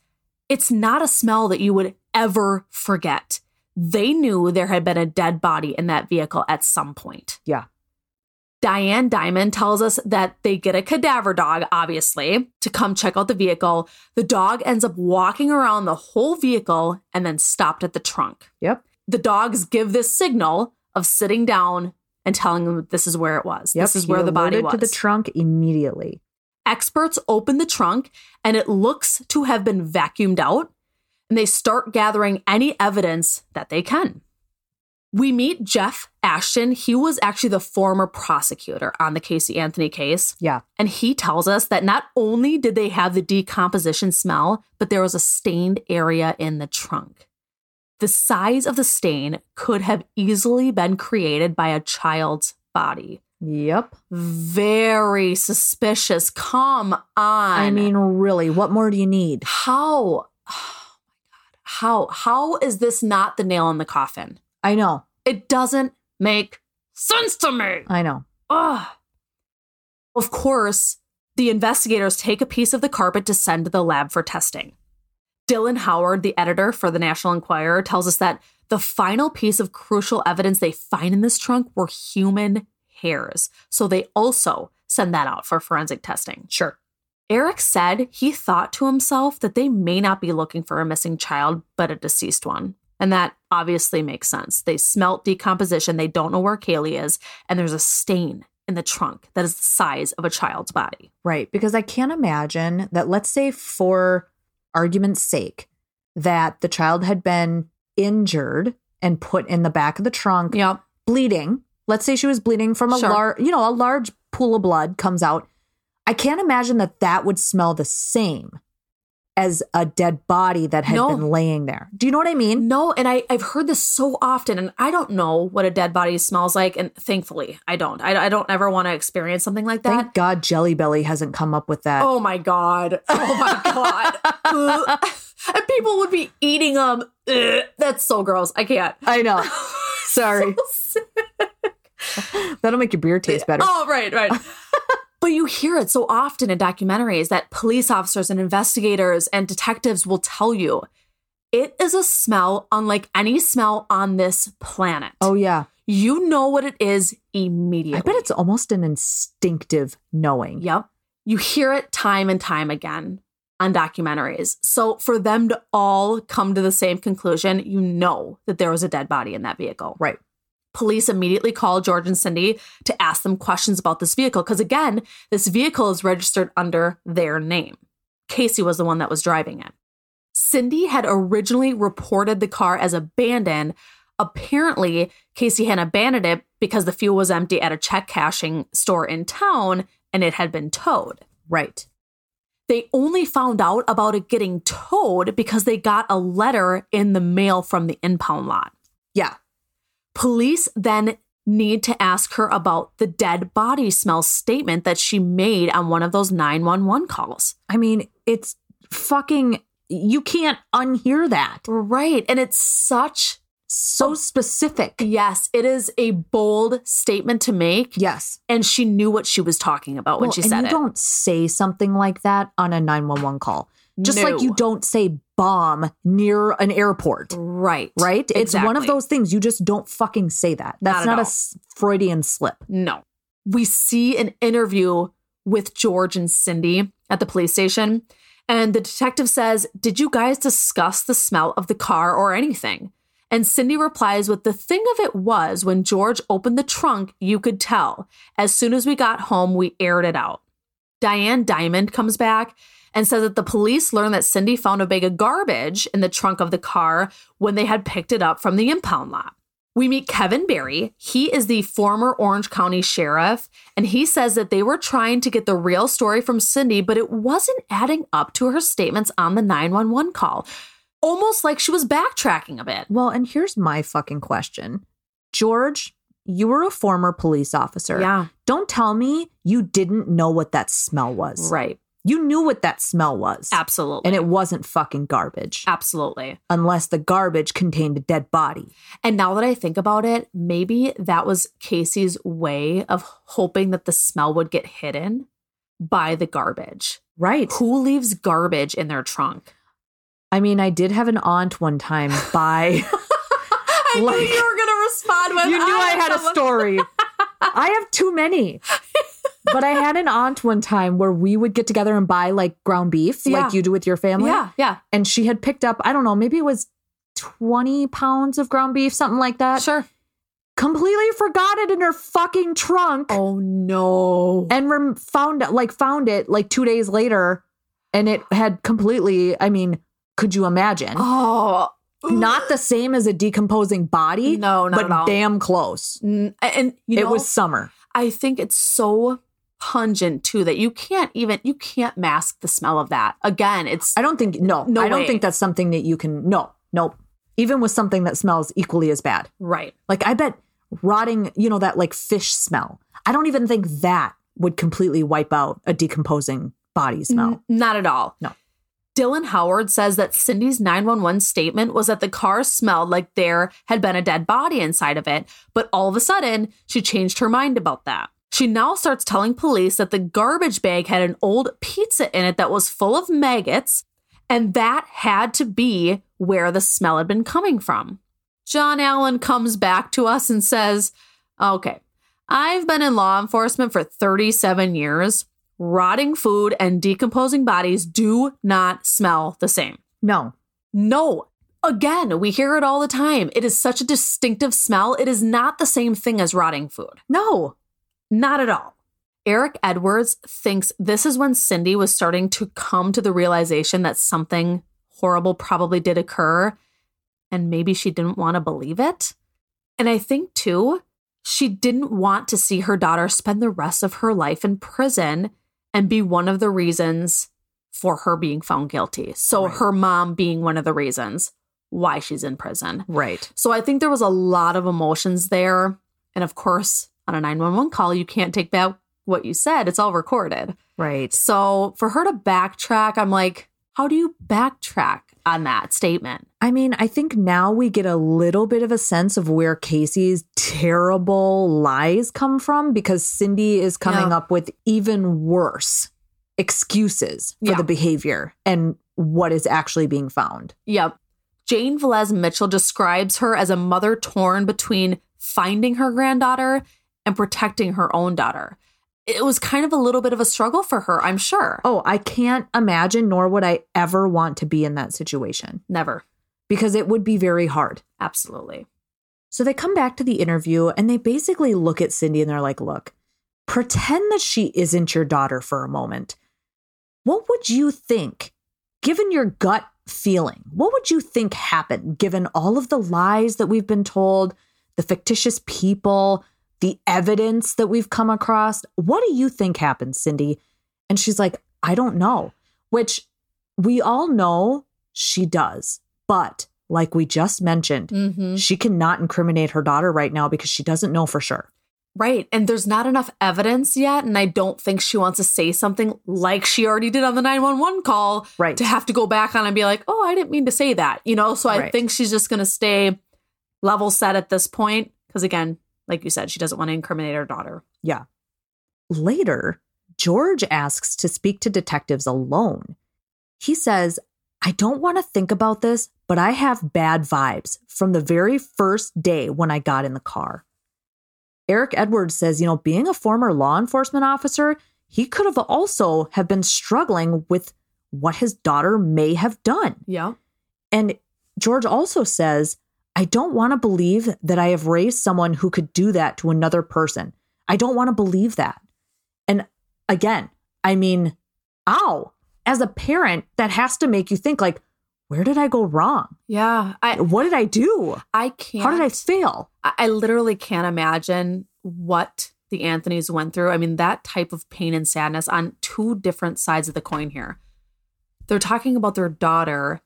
it's not a smell that you would ever forget. They knew there had been a dead body in that vehicle at some point. Yeah. Diane Dimond tells us that they get a cadaver dog, obviously, to come check out the vehicle. The dog ends up walking around the whole vehicle and then stopped at the trunk. Yep. The dogs give this signal of sitting down and telling them this is where it was. Yep. This is where the body was. to the trunk immediately. Experts open the trunk and it looks to have been vacuumed out, and they start gathering any evidence that they can. We meet Jeff Ashton. He was actually the former prosecutor on the Casey Anthony case. Yeah. And he tells us that not only did they have the decomposition smell, but there was a stained area in the trunk. The size of the stain could have easily been created by a child's body. Yep. Very suspicious. Come on. I mean, really, what more do you need? how? Oh my God. How? How is this not the nail in the coffin? I know. It doesn't make sense to me. I know. Ugh. Of course, the investigators take a piece of the carpet to send to the lab for testing. Dylan Howard, the editor for the National Enquirer, tells us that the final piece of crucial evidence they find in this trunk were human hairs. So they also send that out for forensic testing. Sure. Eric said he thought to himself that they may not be looking for a missing child, but a deceased one. And that obviously makes sense. They smelt decomposition, they don't know where Caylee is, and there's a stain in the trunk that is the size of a child's body. Right. Because I can't imagine that, let's say, for argument's sake, that the child had been injured and put in the back of the trunk, Yep. bleeding. Let's say she was bleeding from a Sure. large, you know, a large pool of blood comes out. I can't imagine that that would smell the same as a dead body that had No. been laying there. Do you know what I mean? No, and I, I've heard this so often, and I don't know what a dead body smells like. And thankfully, I don't. I, I don't ever want to experience something like that. Thank God Jelly Belly hasn't come up with that. Oh my god! Oh my god! And people would be eating them. Ugh. That's so gross. I can't. I know. Sorry. That'll make your beer taste better. Oh, right, right. but you hear it so often in documentaries that police officers and investigators and detectives will tell you it is a smell unlike any smell on this planet. Oh, yeah. You know what it is immediately. I bet it's almost an instinctive knowing. Yep. You hear it time and time again on documentaries. So for them to all come to the same conclusion, you know that there was a dead body in that vehicle. Right. Police immediately call George and Cindy to ask them questions about this vehicle because, again, this vehicle is registered under their name. Casey was the one that was driving it. Cindy had originally reported the car as abandoned. Apparently, Casey had abandoned it because the fuel was empty at a check cashing store in town and it had been towed. Right. They only found out about it getting towed because they got a letter in the mail from the impound lot. Yeah. Police then need to ask her about the dead body smell statement that she made on one of those 911 calls. I mean, it's fucking, you can't unhear that. Right. And it's such, So specific. yes, it is a bold statement to make. Yes. And she knew what she was talking about when Well, she and said you it. don't say something like that on a 911 call. Just like you don't say bomb near an airport, Right. right? It's one of those things you just don't fucking say that. That's Not not, a Freudian slip. No. We see an interview with George and Cindy at the police station, and the detective says, Did you guys discuss the smell of the car or anything? And Cindy replies with, The thing of it was, when George opened the trunk, you could tell. As soon as we got home, we aired it out. Diane Dimond comes back and says that the police learned that Cindy found a bag of garbage in the trunk of the car when they had picked it up from the impound lot. We meet Kevin Beary. He is the former Orange County sheriff, and he says that they were trying to get the real story from Cindy, but it wasn't adding up to her statements on the 911 call. Almost like she was backtracking a bit. Well, and here's my fucking question George, you were a former police officer. Yeah, Don't tell me you didn't know what that smell was. right. You knew what that smell was. Absolutely. And it wasn't fucking garbage, Absolutely. unless the garbage contained a dead body. And now that I think about it, maybe that was Casey's way of hoping that the smell would get hidden by the garbage. Right. Who leaves garbage in their trunk? I mean, I did have an aunt one time buy. I Like- knew you were going to respond with you knew ah, I have had a story. I have too many. But I had an aunt one time where we would get together and buy like ground beef, Yeah. like you do with your family. Yeah, yeah, And she had picked up, I don't know, maybe it was 20 pounds of ground beef, something like that. sure. Completely forgot it in her fucking trunk Oh no. and rem- found like found it like 2 days later and it had completely, I mean, could you imagine? Oh, Not the same as a decomposing body, No, not but at all. damn close. And you it know, was summer. I think it's so pungent too that you can't even you can't mask the smell of that. Again, it's I don't think no, No I don't way. think that's something that you can no, nope. Even with something that smells equally as bad. right. Like I bet rotting, you know, that like fish smell. I don't even think that would completely wipe out a decomposing body smell. N- not at all. No. Dylan Howard says that Cindy's 911 statement was that the car smelled like there had been a dead body inside of it, but all of a sudden, she changed her mind about that. She now starts telling police that the garbage bag had an old pizza in it that was full of maggots, and that had to be where the smell had been coming from. John Allen comes back to us and says, Okay, I've been in law enforcement for 37 years. Rotting food and decomposing bodies do not smell the same. No. No. Again, we hear it all the time. It is such a distinctive smell. It is not the same thing as rotting food. No. Not at all. Eric Edwards thinks this is when Cindy was starting to come to the realization that something horrible probably did occur and maybe she didn't want to believe it. And I think too, she didn't want to see her daughter spend the rest of her life in prison and be one of the reasons for her being found guilty. So Right. her mom being one of the reasons why she's in prison. Right. So I think there was a lot of emotions there. And of course, on a 911 call, you can't take back what you said, it's all recorded. Right. So for her to backtrack, I'm like, how do you backtrack on that statement? I mean, I think now we get a little bit of a sense of where Casey's terrible lies come from because Cindy is coming Yeah. up with even worse excuses for Yeah. the behavior and what is actually being found. Yep. Jane Velez Mitchell describes her as a mother torn between finding her granddaughter and protecting her own daughter. It was kind of a little bit of a struggle for her, I'm sure. Oh, I can't imagine, nor would I ever want to be in that situation Never. because it would be very hard. Absolutely. So they come back to the interview and they basically look at Cindy and they're like, look, pretend that she isn't your daughter for a moment. What would you think, given your gut feeling? What would you think happened given all of the lies that we've been told, the fictitious people, the evidence that we've come across? What do you think happened, Cindy? And she's like, I don't know, which we all know she does. But like we just mentioned, Mm-hmm. she cannot incriminate her daughter right now because she doesn't know for sure. Right. And there's not enough evidence yet. And I don't think she wants to say something like she already did on the 911 call Right. to have to go back on and be like, oh, I didn't mean to say that. You know, so I Right. think she's just going to stay level set at this point. Because again, like you said, she doesn't want to incriminate her daughter. Yeah. Later, George asks to speak to detectives alone. He says, I don't want to think about this, but I have bad vibes from the very first day when I got in the car. Eric Edwards says, you know, being a former law enforcement officer, he could have also have been struggling with what his daughter may have done. Yeah. And George also says, I don't want to believe that I have raised someone who could do that to another person. I don't want to believe that. And again, I mean, ow, as a parent, that has to make you think like, where did I go wrong? Yeah. I, What did I do? I can't. How did I fail? I I literally can't imagine what the Anthonys went through. I mean, that type of pain and sadness on two different sides of the coin here. They're talking about their daughter,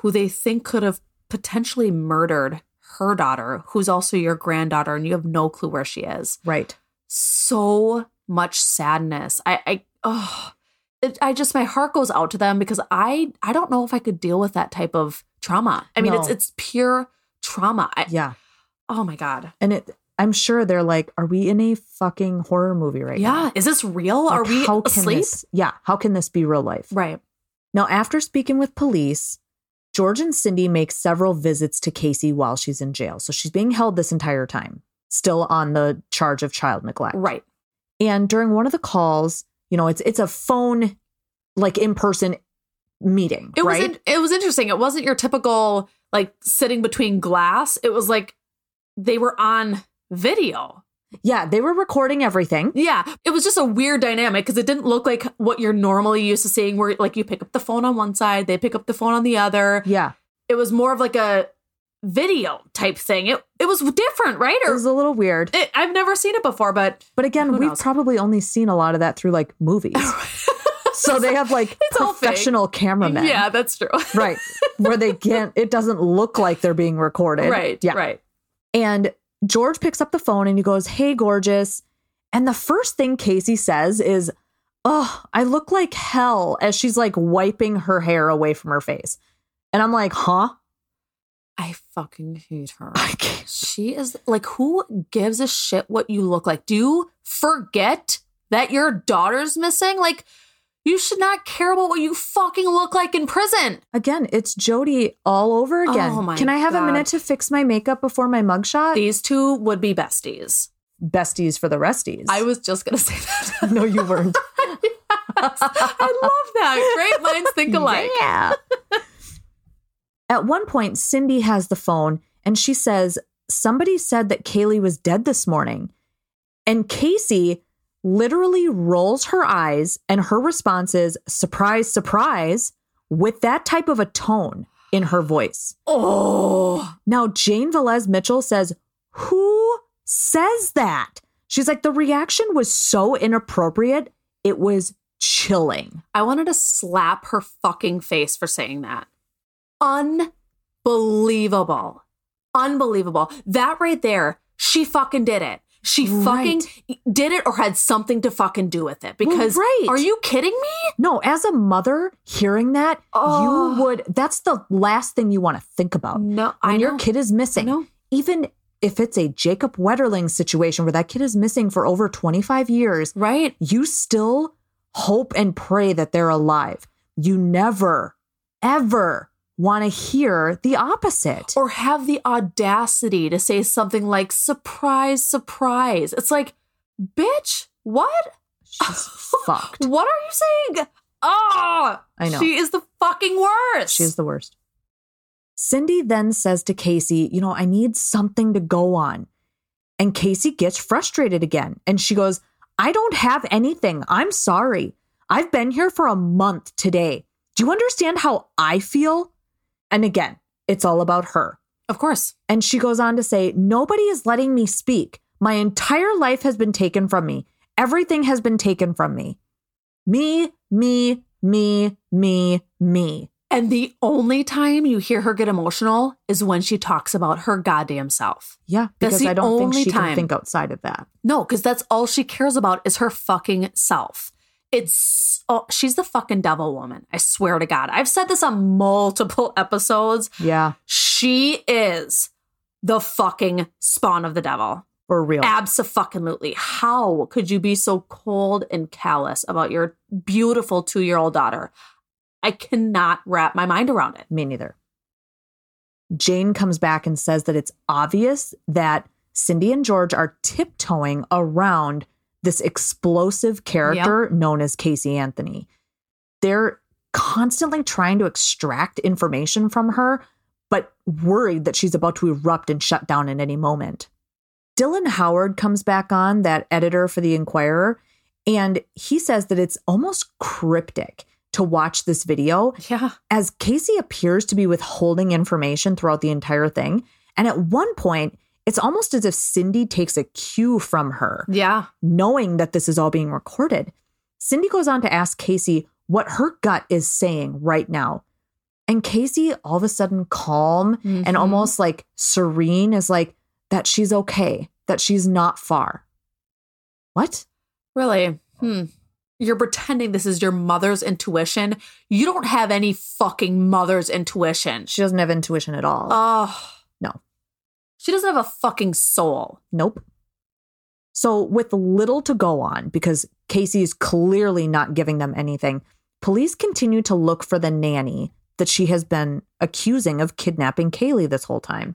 who they think could have potentially murdered her daughter, who's also your granddaughter, and you have no clue where she is. Right. So much sadness. I, I, oh, it, I just my heart goes out to them because I, I don't know if I could deal with that type of trauma. I mean, No. it's it's pure trauma. I, Yeah. Oh my god. And it I'm sure they're like, are we in a fucking horror movie right now? Yeah. Is this real? Are we how asleep? This, yeah. How can this be real life? Right. Now, after speaking with police, George and Cindy make several visits to Casey while she's in jail. So she's being held this entire time, still on the charge of child neglect. Right. And during one of the calls, you know, it's it's a phone like in-person meeting, It was right? in- it was interesting. It wasn't your typical like sitting between glass. It was like they were on video. Yeah, they were recording everything. Yeah. It was just a weird dynamic because it didn't look like what you're normally used to seeing where like you pick up the phone on one side, they pick up the phone on the other. Yeah. It was more of like a video type thing. It it was different, right? It was a little weird. it, I've never seen it before, but But again, we've knows? probably only seen a lot of that through like movies. so they have like It's professional cameramen. yeah, that's true. Right. Where they can't it doesn't look like they're being recorded. right. Yeah. Right. And George picks up the phone and he goes, Hey, gorgeous. And the first thing Casey says is, Oh, I look like hell as she's like wiping her hair away from her face. And I'm like, Huh? I fucking hate her. She is like, who gives a shit what you look like? Do you forget that your daughter's missing? Like, you should not care about what you fucking look like in prison. Again, it's Jodi all over oh again. Oh my Can I have God. a minute to fix my makeup before my mugshot? These two would be besties. Besties for the resties. I was just gonna say that. no, you weren't. Yes. I love that. Great minds think alike. Yeah. At one point, Cindy has the phone and she says, Somebody said that Caylee was dead this morning. And Casey literally rolls her eyes, and her response is, Surprise, surprise, with that type of a tone in her voice. Oh, Now, Jane Velez Mitchell says, Who says that? She's like, The reaction was so inappropriate. It was chilling. I wanted to slap her fucking face for saying that. Unbelievable. Unbelievable. That right there, she fucking did it. She fucking did it or had something to fucking do with it. Because right. are you kidding me? No, as a mother, hearing that, Oh. you would, that's the last thing you want to think about. No, When your kid is missing, even if it's a Jacob Wetterling situation where that kid is missing for over 25 years, Right? you still hope and pray that they're alive. You never, ever want to hear the opposite. Or have the audacity to say something like, surprise, surprise. It's like, bitch, what? She's fucked. What are you saying? Oh, I know. She is the fucking worst. She's the worst. Cindy then says to Casey, You know, I need something to go on. And Casey gets frustrated again. And she goes, I don't have anything. I'm sorry. I've been here for a month today. Do you understand how I feel? And again, it's all about her. of course. And she goes on to say, Nobody is letting me speak. My entire life has been taken from me. Everything has been taken from me. Me, me, me, me, me. And the only time you hear her get emotional is when she talks about her goddamn self. Yeah, That's because the I don't think she time. can think outside of that. No, because that's all she cares about is her fucking self. It's oh, she's the fucking devil woman. I swear to God. I've said this on multiple episodes. Yeah, She is the fucking spawn of the devil. for real. Absolutely. How could you be so cold and callous about your beautiful two year old daughter? I cannot wrap my mind around it. Me neither. Jane comes back and says that it's obvious that Cindy and George are tiptoeing around this explosive character known as Casey Anthony. They're constantly trying to extract information from her, but worried that she's about to erupt and shut down at any moment. Dylan Howard comes back on, that editor for The Inquirer, and he says that it's almost cryptic to watch this video Yeah. as Casey appears to be withholding information throughout the entire thing. And at one point, it's almost as if Cindy takes a cue from her, Yeah. knowing that this is all being recorded. Cindy goes on to ask Casey what her gut is saying right now. And Casey, all of a sudden calm Mhm. and almost like serene, is like, that she's okay, that she's not far. What? Really? Hmm. You're pretending this is your mother's intuition. You don't have any fucking mother's intuition. She doesn't have intuition at all. Oh. No. She doesn't have a fucking soul. Nope. So, with little to go on, because Casey is clearly not giving them anything, police continue to look for the nanny that she has been accusing of kidnapping Caylee this whole time.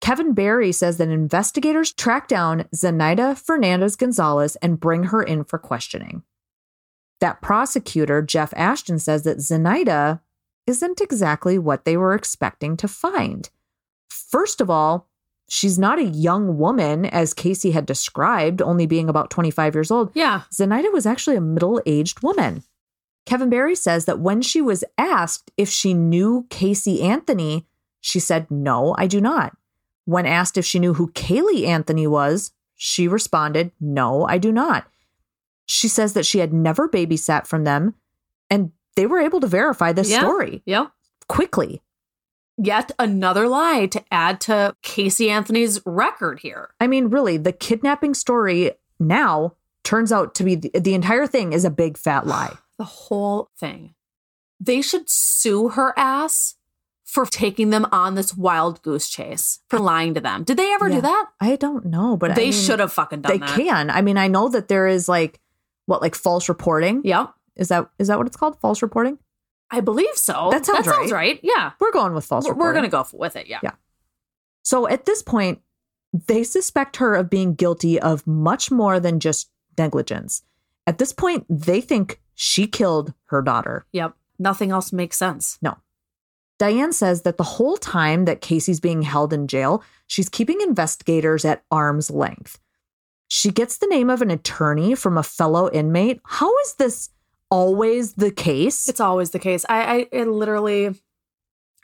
Kevin Beary says that investigators track down Zenaida Fernandez Gonzalez and bring her in for questioning. That prosecutor, Jeff Ashton, says that Zenaida isn't exactly what they were expecting to find. First of all, she's not a young woman, as Casey had described, only being about 25 years old. Yeah. Zenaida was actually a middle aged woman. Kevin Beary says that when she was asked if she knew Casey Anthony, she said, No, I do not. When asked if she knew who Caylee Anthony was, she responded, No, I do not. She says that she had never babysat from them, and they were able to verify this Yeah. story Yep. quickly. Yet another lie to add to Casey Anthony's record here. I mean, really, the kidnapping story now turns out to be the, the entire thing is a big fat lie. The whole thing. They should sue her ass for taking them on this wild goose chase, for lying to them. Did they ever Yeah. do that? I don't know, but I they mean, should have fucking done They that. can. I mean, I know that there is like what, like false reporting. Yep. Is that is that what it's called? False reporting. I believe so. That sounds that sounds right. right. Yeah. We're going with false. We're, we're going to go with it. Yeah. Yeah. So at this point, they suspect her of being guilty of much more than just negligence. At this point, they think she killed her daughter. Yep. Nothing else makes sense. No. Diane says that the whole time that Casey's being held in jail, she's keeping investigators at arm's length. She gets the name of an attorney from a fellow inmate. How is this always the case? It's always the case. I, I it literally,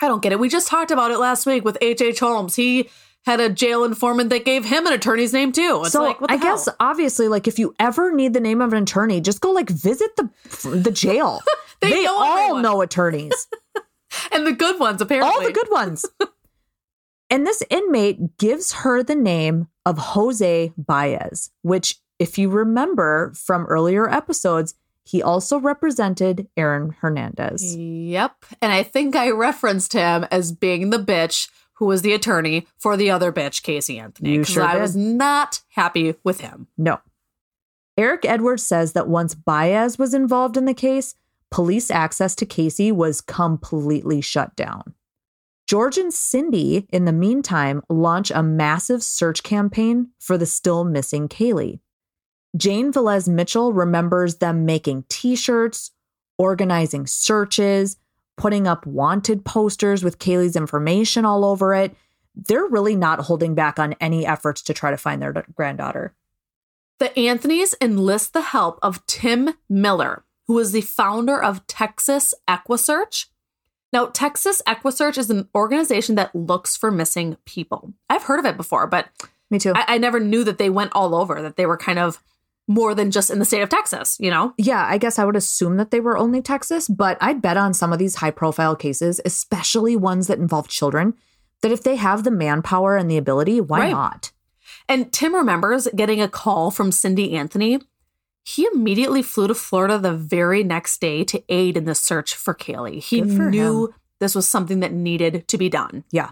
I don't get it. We just talked about it last week with H.H. Holmes. He had a jail informant that gave him an attorney's name too. It's so like, what the I guess obviously, like if you ever need the name of an attorney, just go like visit the the jail. They know all everyone. know attorneys, and the good ones apparently. all the good ones. and this inmate gives her the name of Jose Baez, which, if you remember from earlier episodes, he also represented Aaron Hernandez. Yep. And I think I referenced him as being the bitch who was the attorney for the other bitch, Casey Anthony. You 'cause sure I did. was not happy with him. No. Eric Edwards says that once Baez was involved in the case, police access to Casey was completely shut down. George and Cindy, in the meantime, launch a massive search campaign for the still missing Caylee. Jane Velez Mitchell remembers them making t shirts, organizing searches, putting up wanted posters with Caylee's information all over it. They're really not holding back on any efforts to try to find their granddaughter. The Anthonys enlist the help of Tim Miller, who is the founder of Texas EquiSearch. Now, Texas EquiSearch is an organization that looks for missing people. I've heard of it before, but Me too. I, I never knew that they went all over, that they were kind of more than just in the state of Texas, you know? yeah, I guess I would assume that they were only Texas, but I'd bet on some of these high profile cases, especially ones that involve children, that if they have the manpower and the ability, why Right. not? And Tim remembers getting a call from Cindy Anthony. He immediately flew to Florida the very next day to aid in the search for Caylee. He for knew him. this was something that needed to be done. Yeah.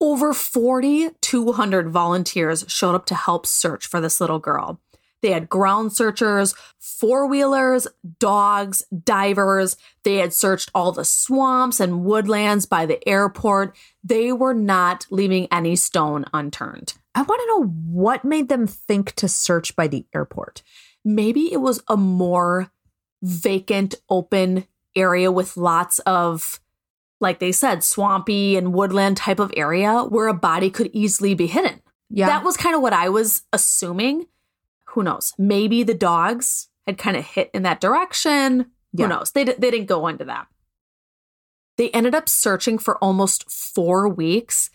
Over 4,200 volunteers showed up to help search for this little girl. They had ground searchers, four wheelers, dogs, divers. They had searched all the swamps and woodlands by the airport. They were not leaving any stone unturned. I want to know what made them think to search by the airport. maybe it was a more vacant, open area with lots of, like they said, swampy and woodland type of area where a body could easily be hidden. Yeah. That was kind of what I was assuming. Who knows? Maybe the dogs had kind of hit in that direction. Yeah. Who knows? They, di- they didn't go into that. They ended up searching for almost four weeks.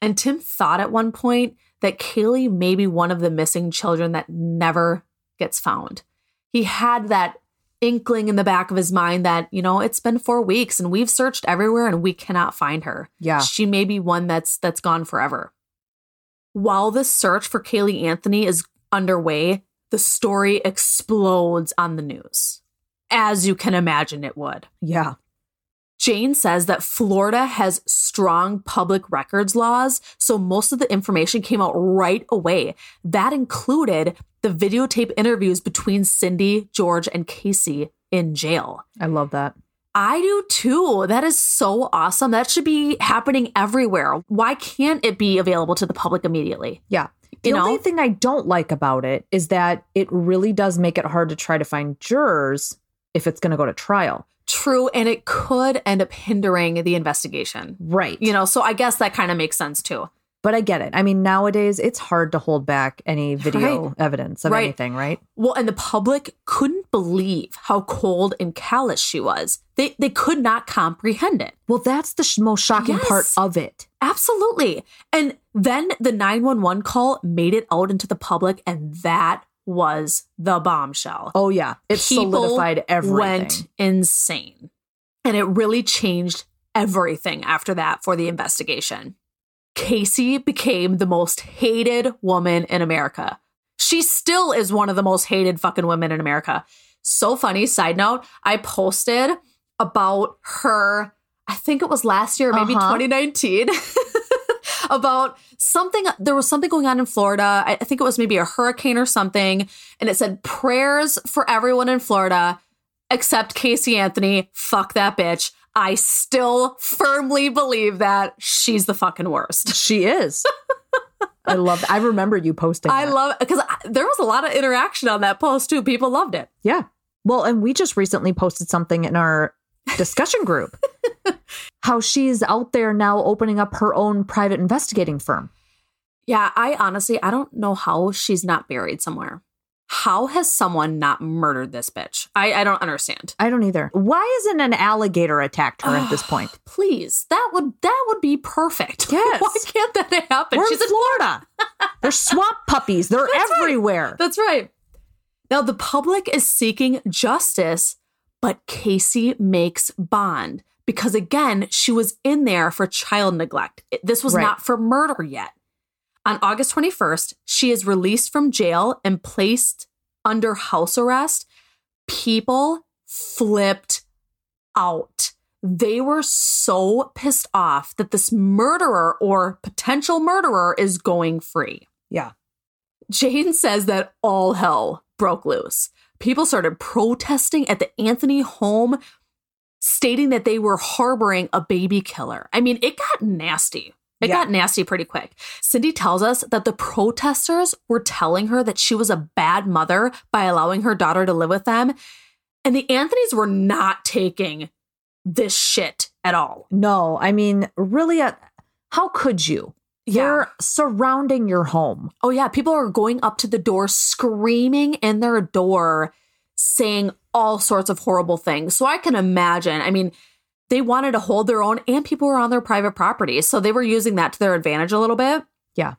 And Tim thought at one point that Caylee may be one of the missing children that never gets found. He had that inkling in the back of his mind that, you know, it's been four weeks and we've searched everywhere and we cannot find her. Yeah. She may be one that's that's gone forever. While the search for Caylee Anthony is underway, the story explodes on the news. As you can imagine it would. yeah. Jane says that Florida has strong public records laws, so most of the information came out right away. That included the videotape interviews between Cindy, George, and Casey in jail. I love that. I do too. That is so awesome. That should be happening everywhere. Why can't it be available to the public immediately? Yeah. The know? only thing I don't like about it is that it really does make it hard to try to find jurors if it's going to go to trial. True, and it could end up hindering the investigation. Right. You know, so I guess that kind of makes sense too. But I get it. I mean, nowadays it's hard to hold back any video Right. evidence of Right. anything, right? Well, and the public couldn't believe how cold and callous she was. they they could not comprehend it. Well, that's the sh- most shocking part of it. Absolutely. And then the 911 call made it out into the public and that was the bombshell. Oh yeah, it People solidified everything. Went insane. And it really changed everything after that for the investigation. Casey became the most hated woman in America. She still is one of the most hated fucking women in America. So funny. Side note, I posted about her, I think it was last year, maybe Uh-huh. 2019, about something. There was something going on in Florida. I I think it was maybe a hurricane or something. And it said prayers for everyone in Florida except Casey Anthony. Fuck that bitch. I still firmly believe that she's the fucking worst. She is. I love. I remember you posting. I that. love because there was a lot of interaction on that post too. People loved it. Yeah. Well, and we just recently posted something in our discussion group. how she's out there now opening up her own private investigating firm. Yeah, I honestly I don't know how she's not buried somewhere. How has someone not murdered this bitch? I, I don't understand. I don't either. Why isn't an alligator attacked her at this point? Please, that would that would be perfect. Yes. Why can't that happen? We're She's in Florida. They're swamp puppies. They're That's right. everywhere. That's right. Now, the public is seeking justice, but Casey makes bond because, again, she was in there for child neglect. This was Right. not for murder yet. On August 21st, she is released from jail and placed under house arrest. People flipped out. They were so pissed off that this murderer or potential murderer is going free. Yeah. Jane says that all hell broke loose. People started protesting at the Anthony home, stating that they were harboring a baby killer. I mean, it got nasty. It Yeah. got nasty pretty quick. Cindy tells us that the protesters were telling her that she was a bad mother by allowing her daughter to live with them. And the Anthonys were not taking this shit at all. No, I mean, really, uh, how could you? You're surrounding your home. Oh, yeah. People are going up to the door, screaming in their door, saying all sorts of horrible things. So I can imagine. I mean, they wanted to hold their own, and people were on their private property. So they were using that to their advantage a little bit. Yeah.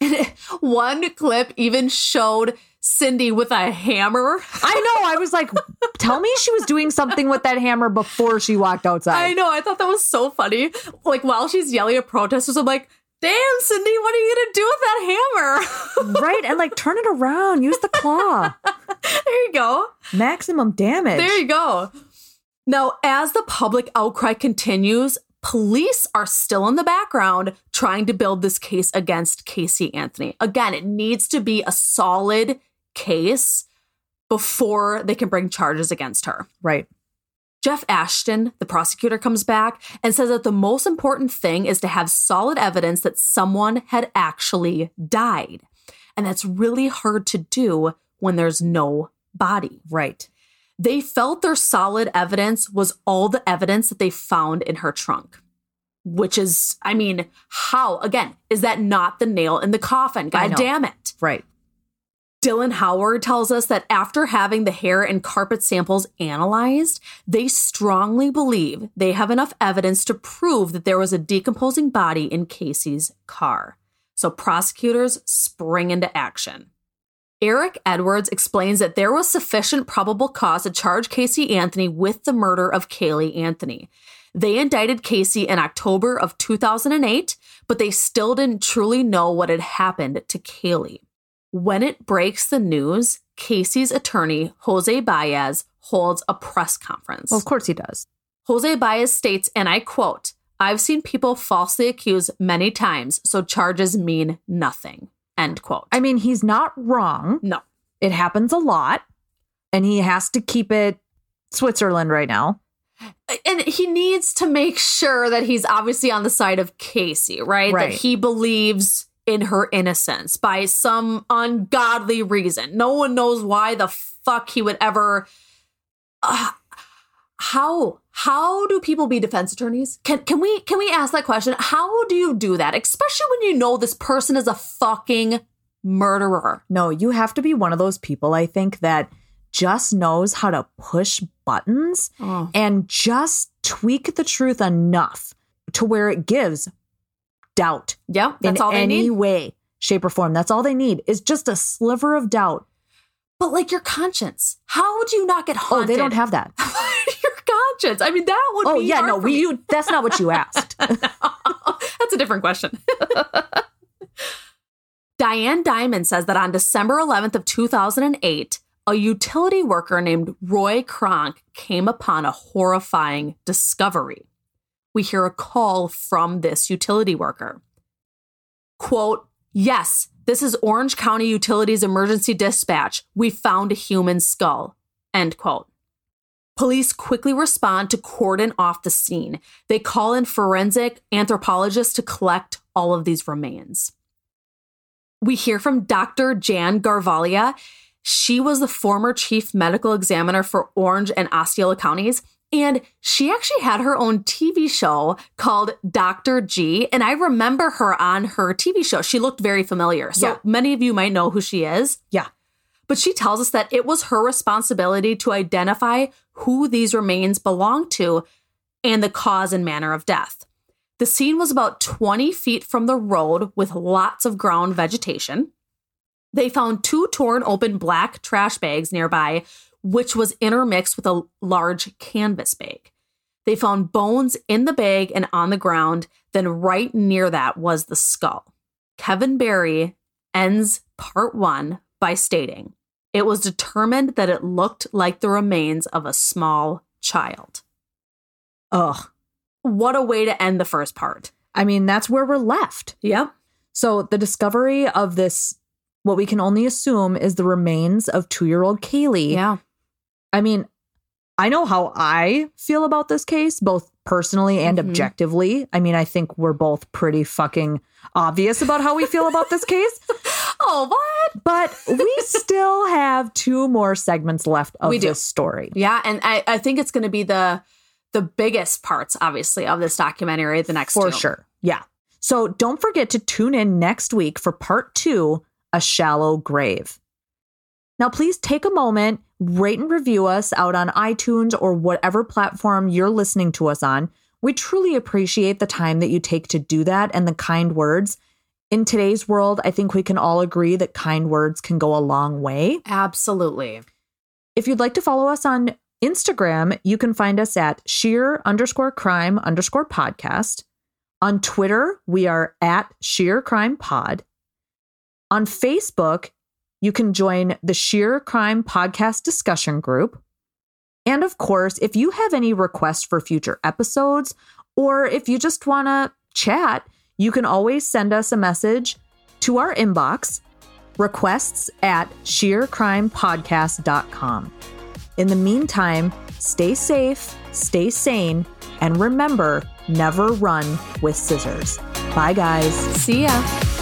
One clip even showed Cindy with a hammer. I know. I was like, tell me she was doing something with that hammer before she walked outside. I know. I thought that was so funny. Like while she's yelling at protesters, I'm like, damn, Cindy, what are you going to do with that hammer? right? And like, turn it around. Use the claw. there you go. Maximum damage. There you go. Now, as the public outcry continues, police are still in the background trying to build this case against Casey Anthony. Again, it needs to be a solid case before they can bring charges against her. right. Jeff Ashton, the prosecutor, comes back and says that the most important thing is to have solid evidence that someone had actually died. And that's really hard to do when there's no body. Right. They felt their solid evidence was all the evidence that they found in her trunk. Which is, I mean, how, again, is that not the nail in the coffin? God damn it. Right. Dylan Howard tells us that after having the hair and carpet samples analyzed, they strongly believe they have enough evidence to prove that there was a decomposing body in Casey's car. So prosecutors spring into action. Eric Edwards explains that there was sufficient probable cause to charge Casey Anthony with the murder of Caylee Anthony. They indicted Casey in October of 2008, but they still didn't truly know what had happened to Caylee. When it breaks the news, Casey's attorney, Jose Baez, holds a press conference. Well, of course he does. Jose Baez states, and I quote, I've seen people falsely accused many times, so charges mean nothing. End quote. I mean, he's not wrong. no. It happens a lot, and he has to keep it Switzerland right now. And he needs to make sure that he's obviously on the side of Casey, right? Right. That he believes in her innocence by some ungodly reason. No one knows why the fuck he would ever. Uh, how how do people be defense attorneys? Can can we can we ask that question? How do you do that, especially when you know this person is a fucking murderer? No, you have to be one of those people, I think, that just knows how to push buttons Oh. and just tweak the truth enough to where it gives doubt Yeah, that's all they any need. Any way, shape, or form. That's all they need is just a sliver of doubt. But like your conscience, how would you not get haunted? Oh, they don't have that. conscience. I mean, that would Oh, be yeah, no, we, you, that's not what you asked. That's a different question. Diane Dimond says that on December 11th of 2008, a utility worker named Roy Kronk came upon a horrifying discovery. We hear a call from this utility worker. Quote, "Yes, this is Orange County Utilities emergency dispatch. We found a human skull." End quote. Police quickly respond to cordon off the scene. They call in forensic anthropologists to collect all of these remains. We hear from Dr. Jan Garavaglia. She was the former chief medical examiner for Orange and Osceola counties. And she actually had her own TV show called Dr. G. And I remember her on her TV show. She looked very familiar. So Yeah. many of you might know who she is. yeah. But she tells us that it was her responsibility to identify who these remains belonged to and the cause and manner of death. The scene was about 20 feet from the road with lots of ground vegetation. They found two torn open black trash bags nearby, which was intermixed with a large canvas bag. They found bones in the bag and on the ground. Then, right near that was the skull. Kevin Beary ends part one by stating, It was determined that it looked like the remains of a small child. Ugh. What a way to end the first part. I mean, that's where we're left. Yep. So the discovery of this, what we can only assume is the remains of two year old Caylee. Yeah. I mean, I know how I feel about this case, both personally and Mhm. objectively. I mean, I think we're both pretty fucking obvious about how we feel about this case, Oh, what? but we still have two more segments left of We do. this story. Yeah, and I, I think it's going to be the the biggest parts, obviously, of this documentary. The next For two. sure. Yeah. So don't forget to tune in next week for part two A Shallow Grave. Now, please take a moment, rate and review us out on iTunes or whatever platform you're listening to us on. We truly appreciate the time that you take to do that and the kind words. In today's world, I think we can all agree that kind words can go a long way. Absolutely. If you'd like to follow us on Instagram, you can find us at sheer underscore crime underscore podcast. On Twitter, we are at sheer crime pod. On Facebook, you can join the Sheer Crime Podcast discussion group. And of course, if you have any requests for future episodes, or if you just want to chat, you can always send us a message to our inbox, requests at sheercrimepodcast.com. In the meantime, stay safe, stay sane, and remember never run with scissors. Bye, guys. See ya.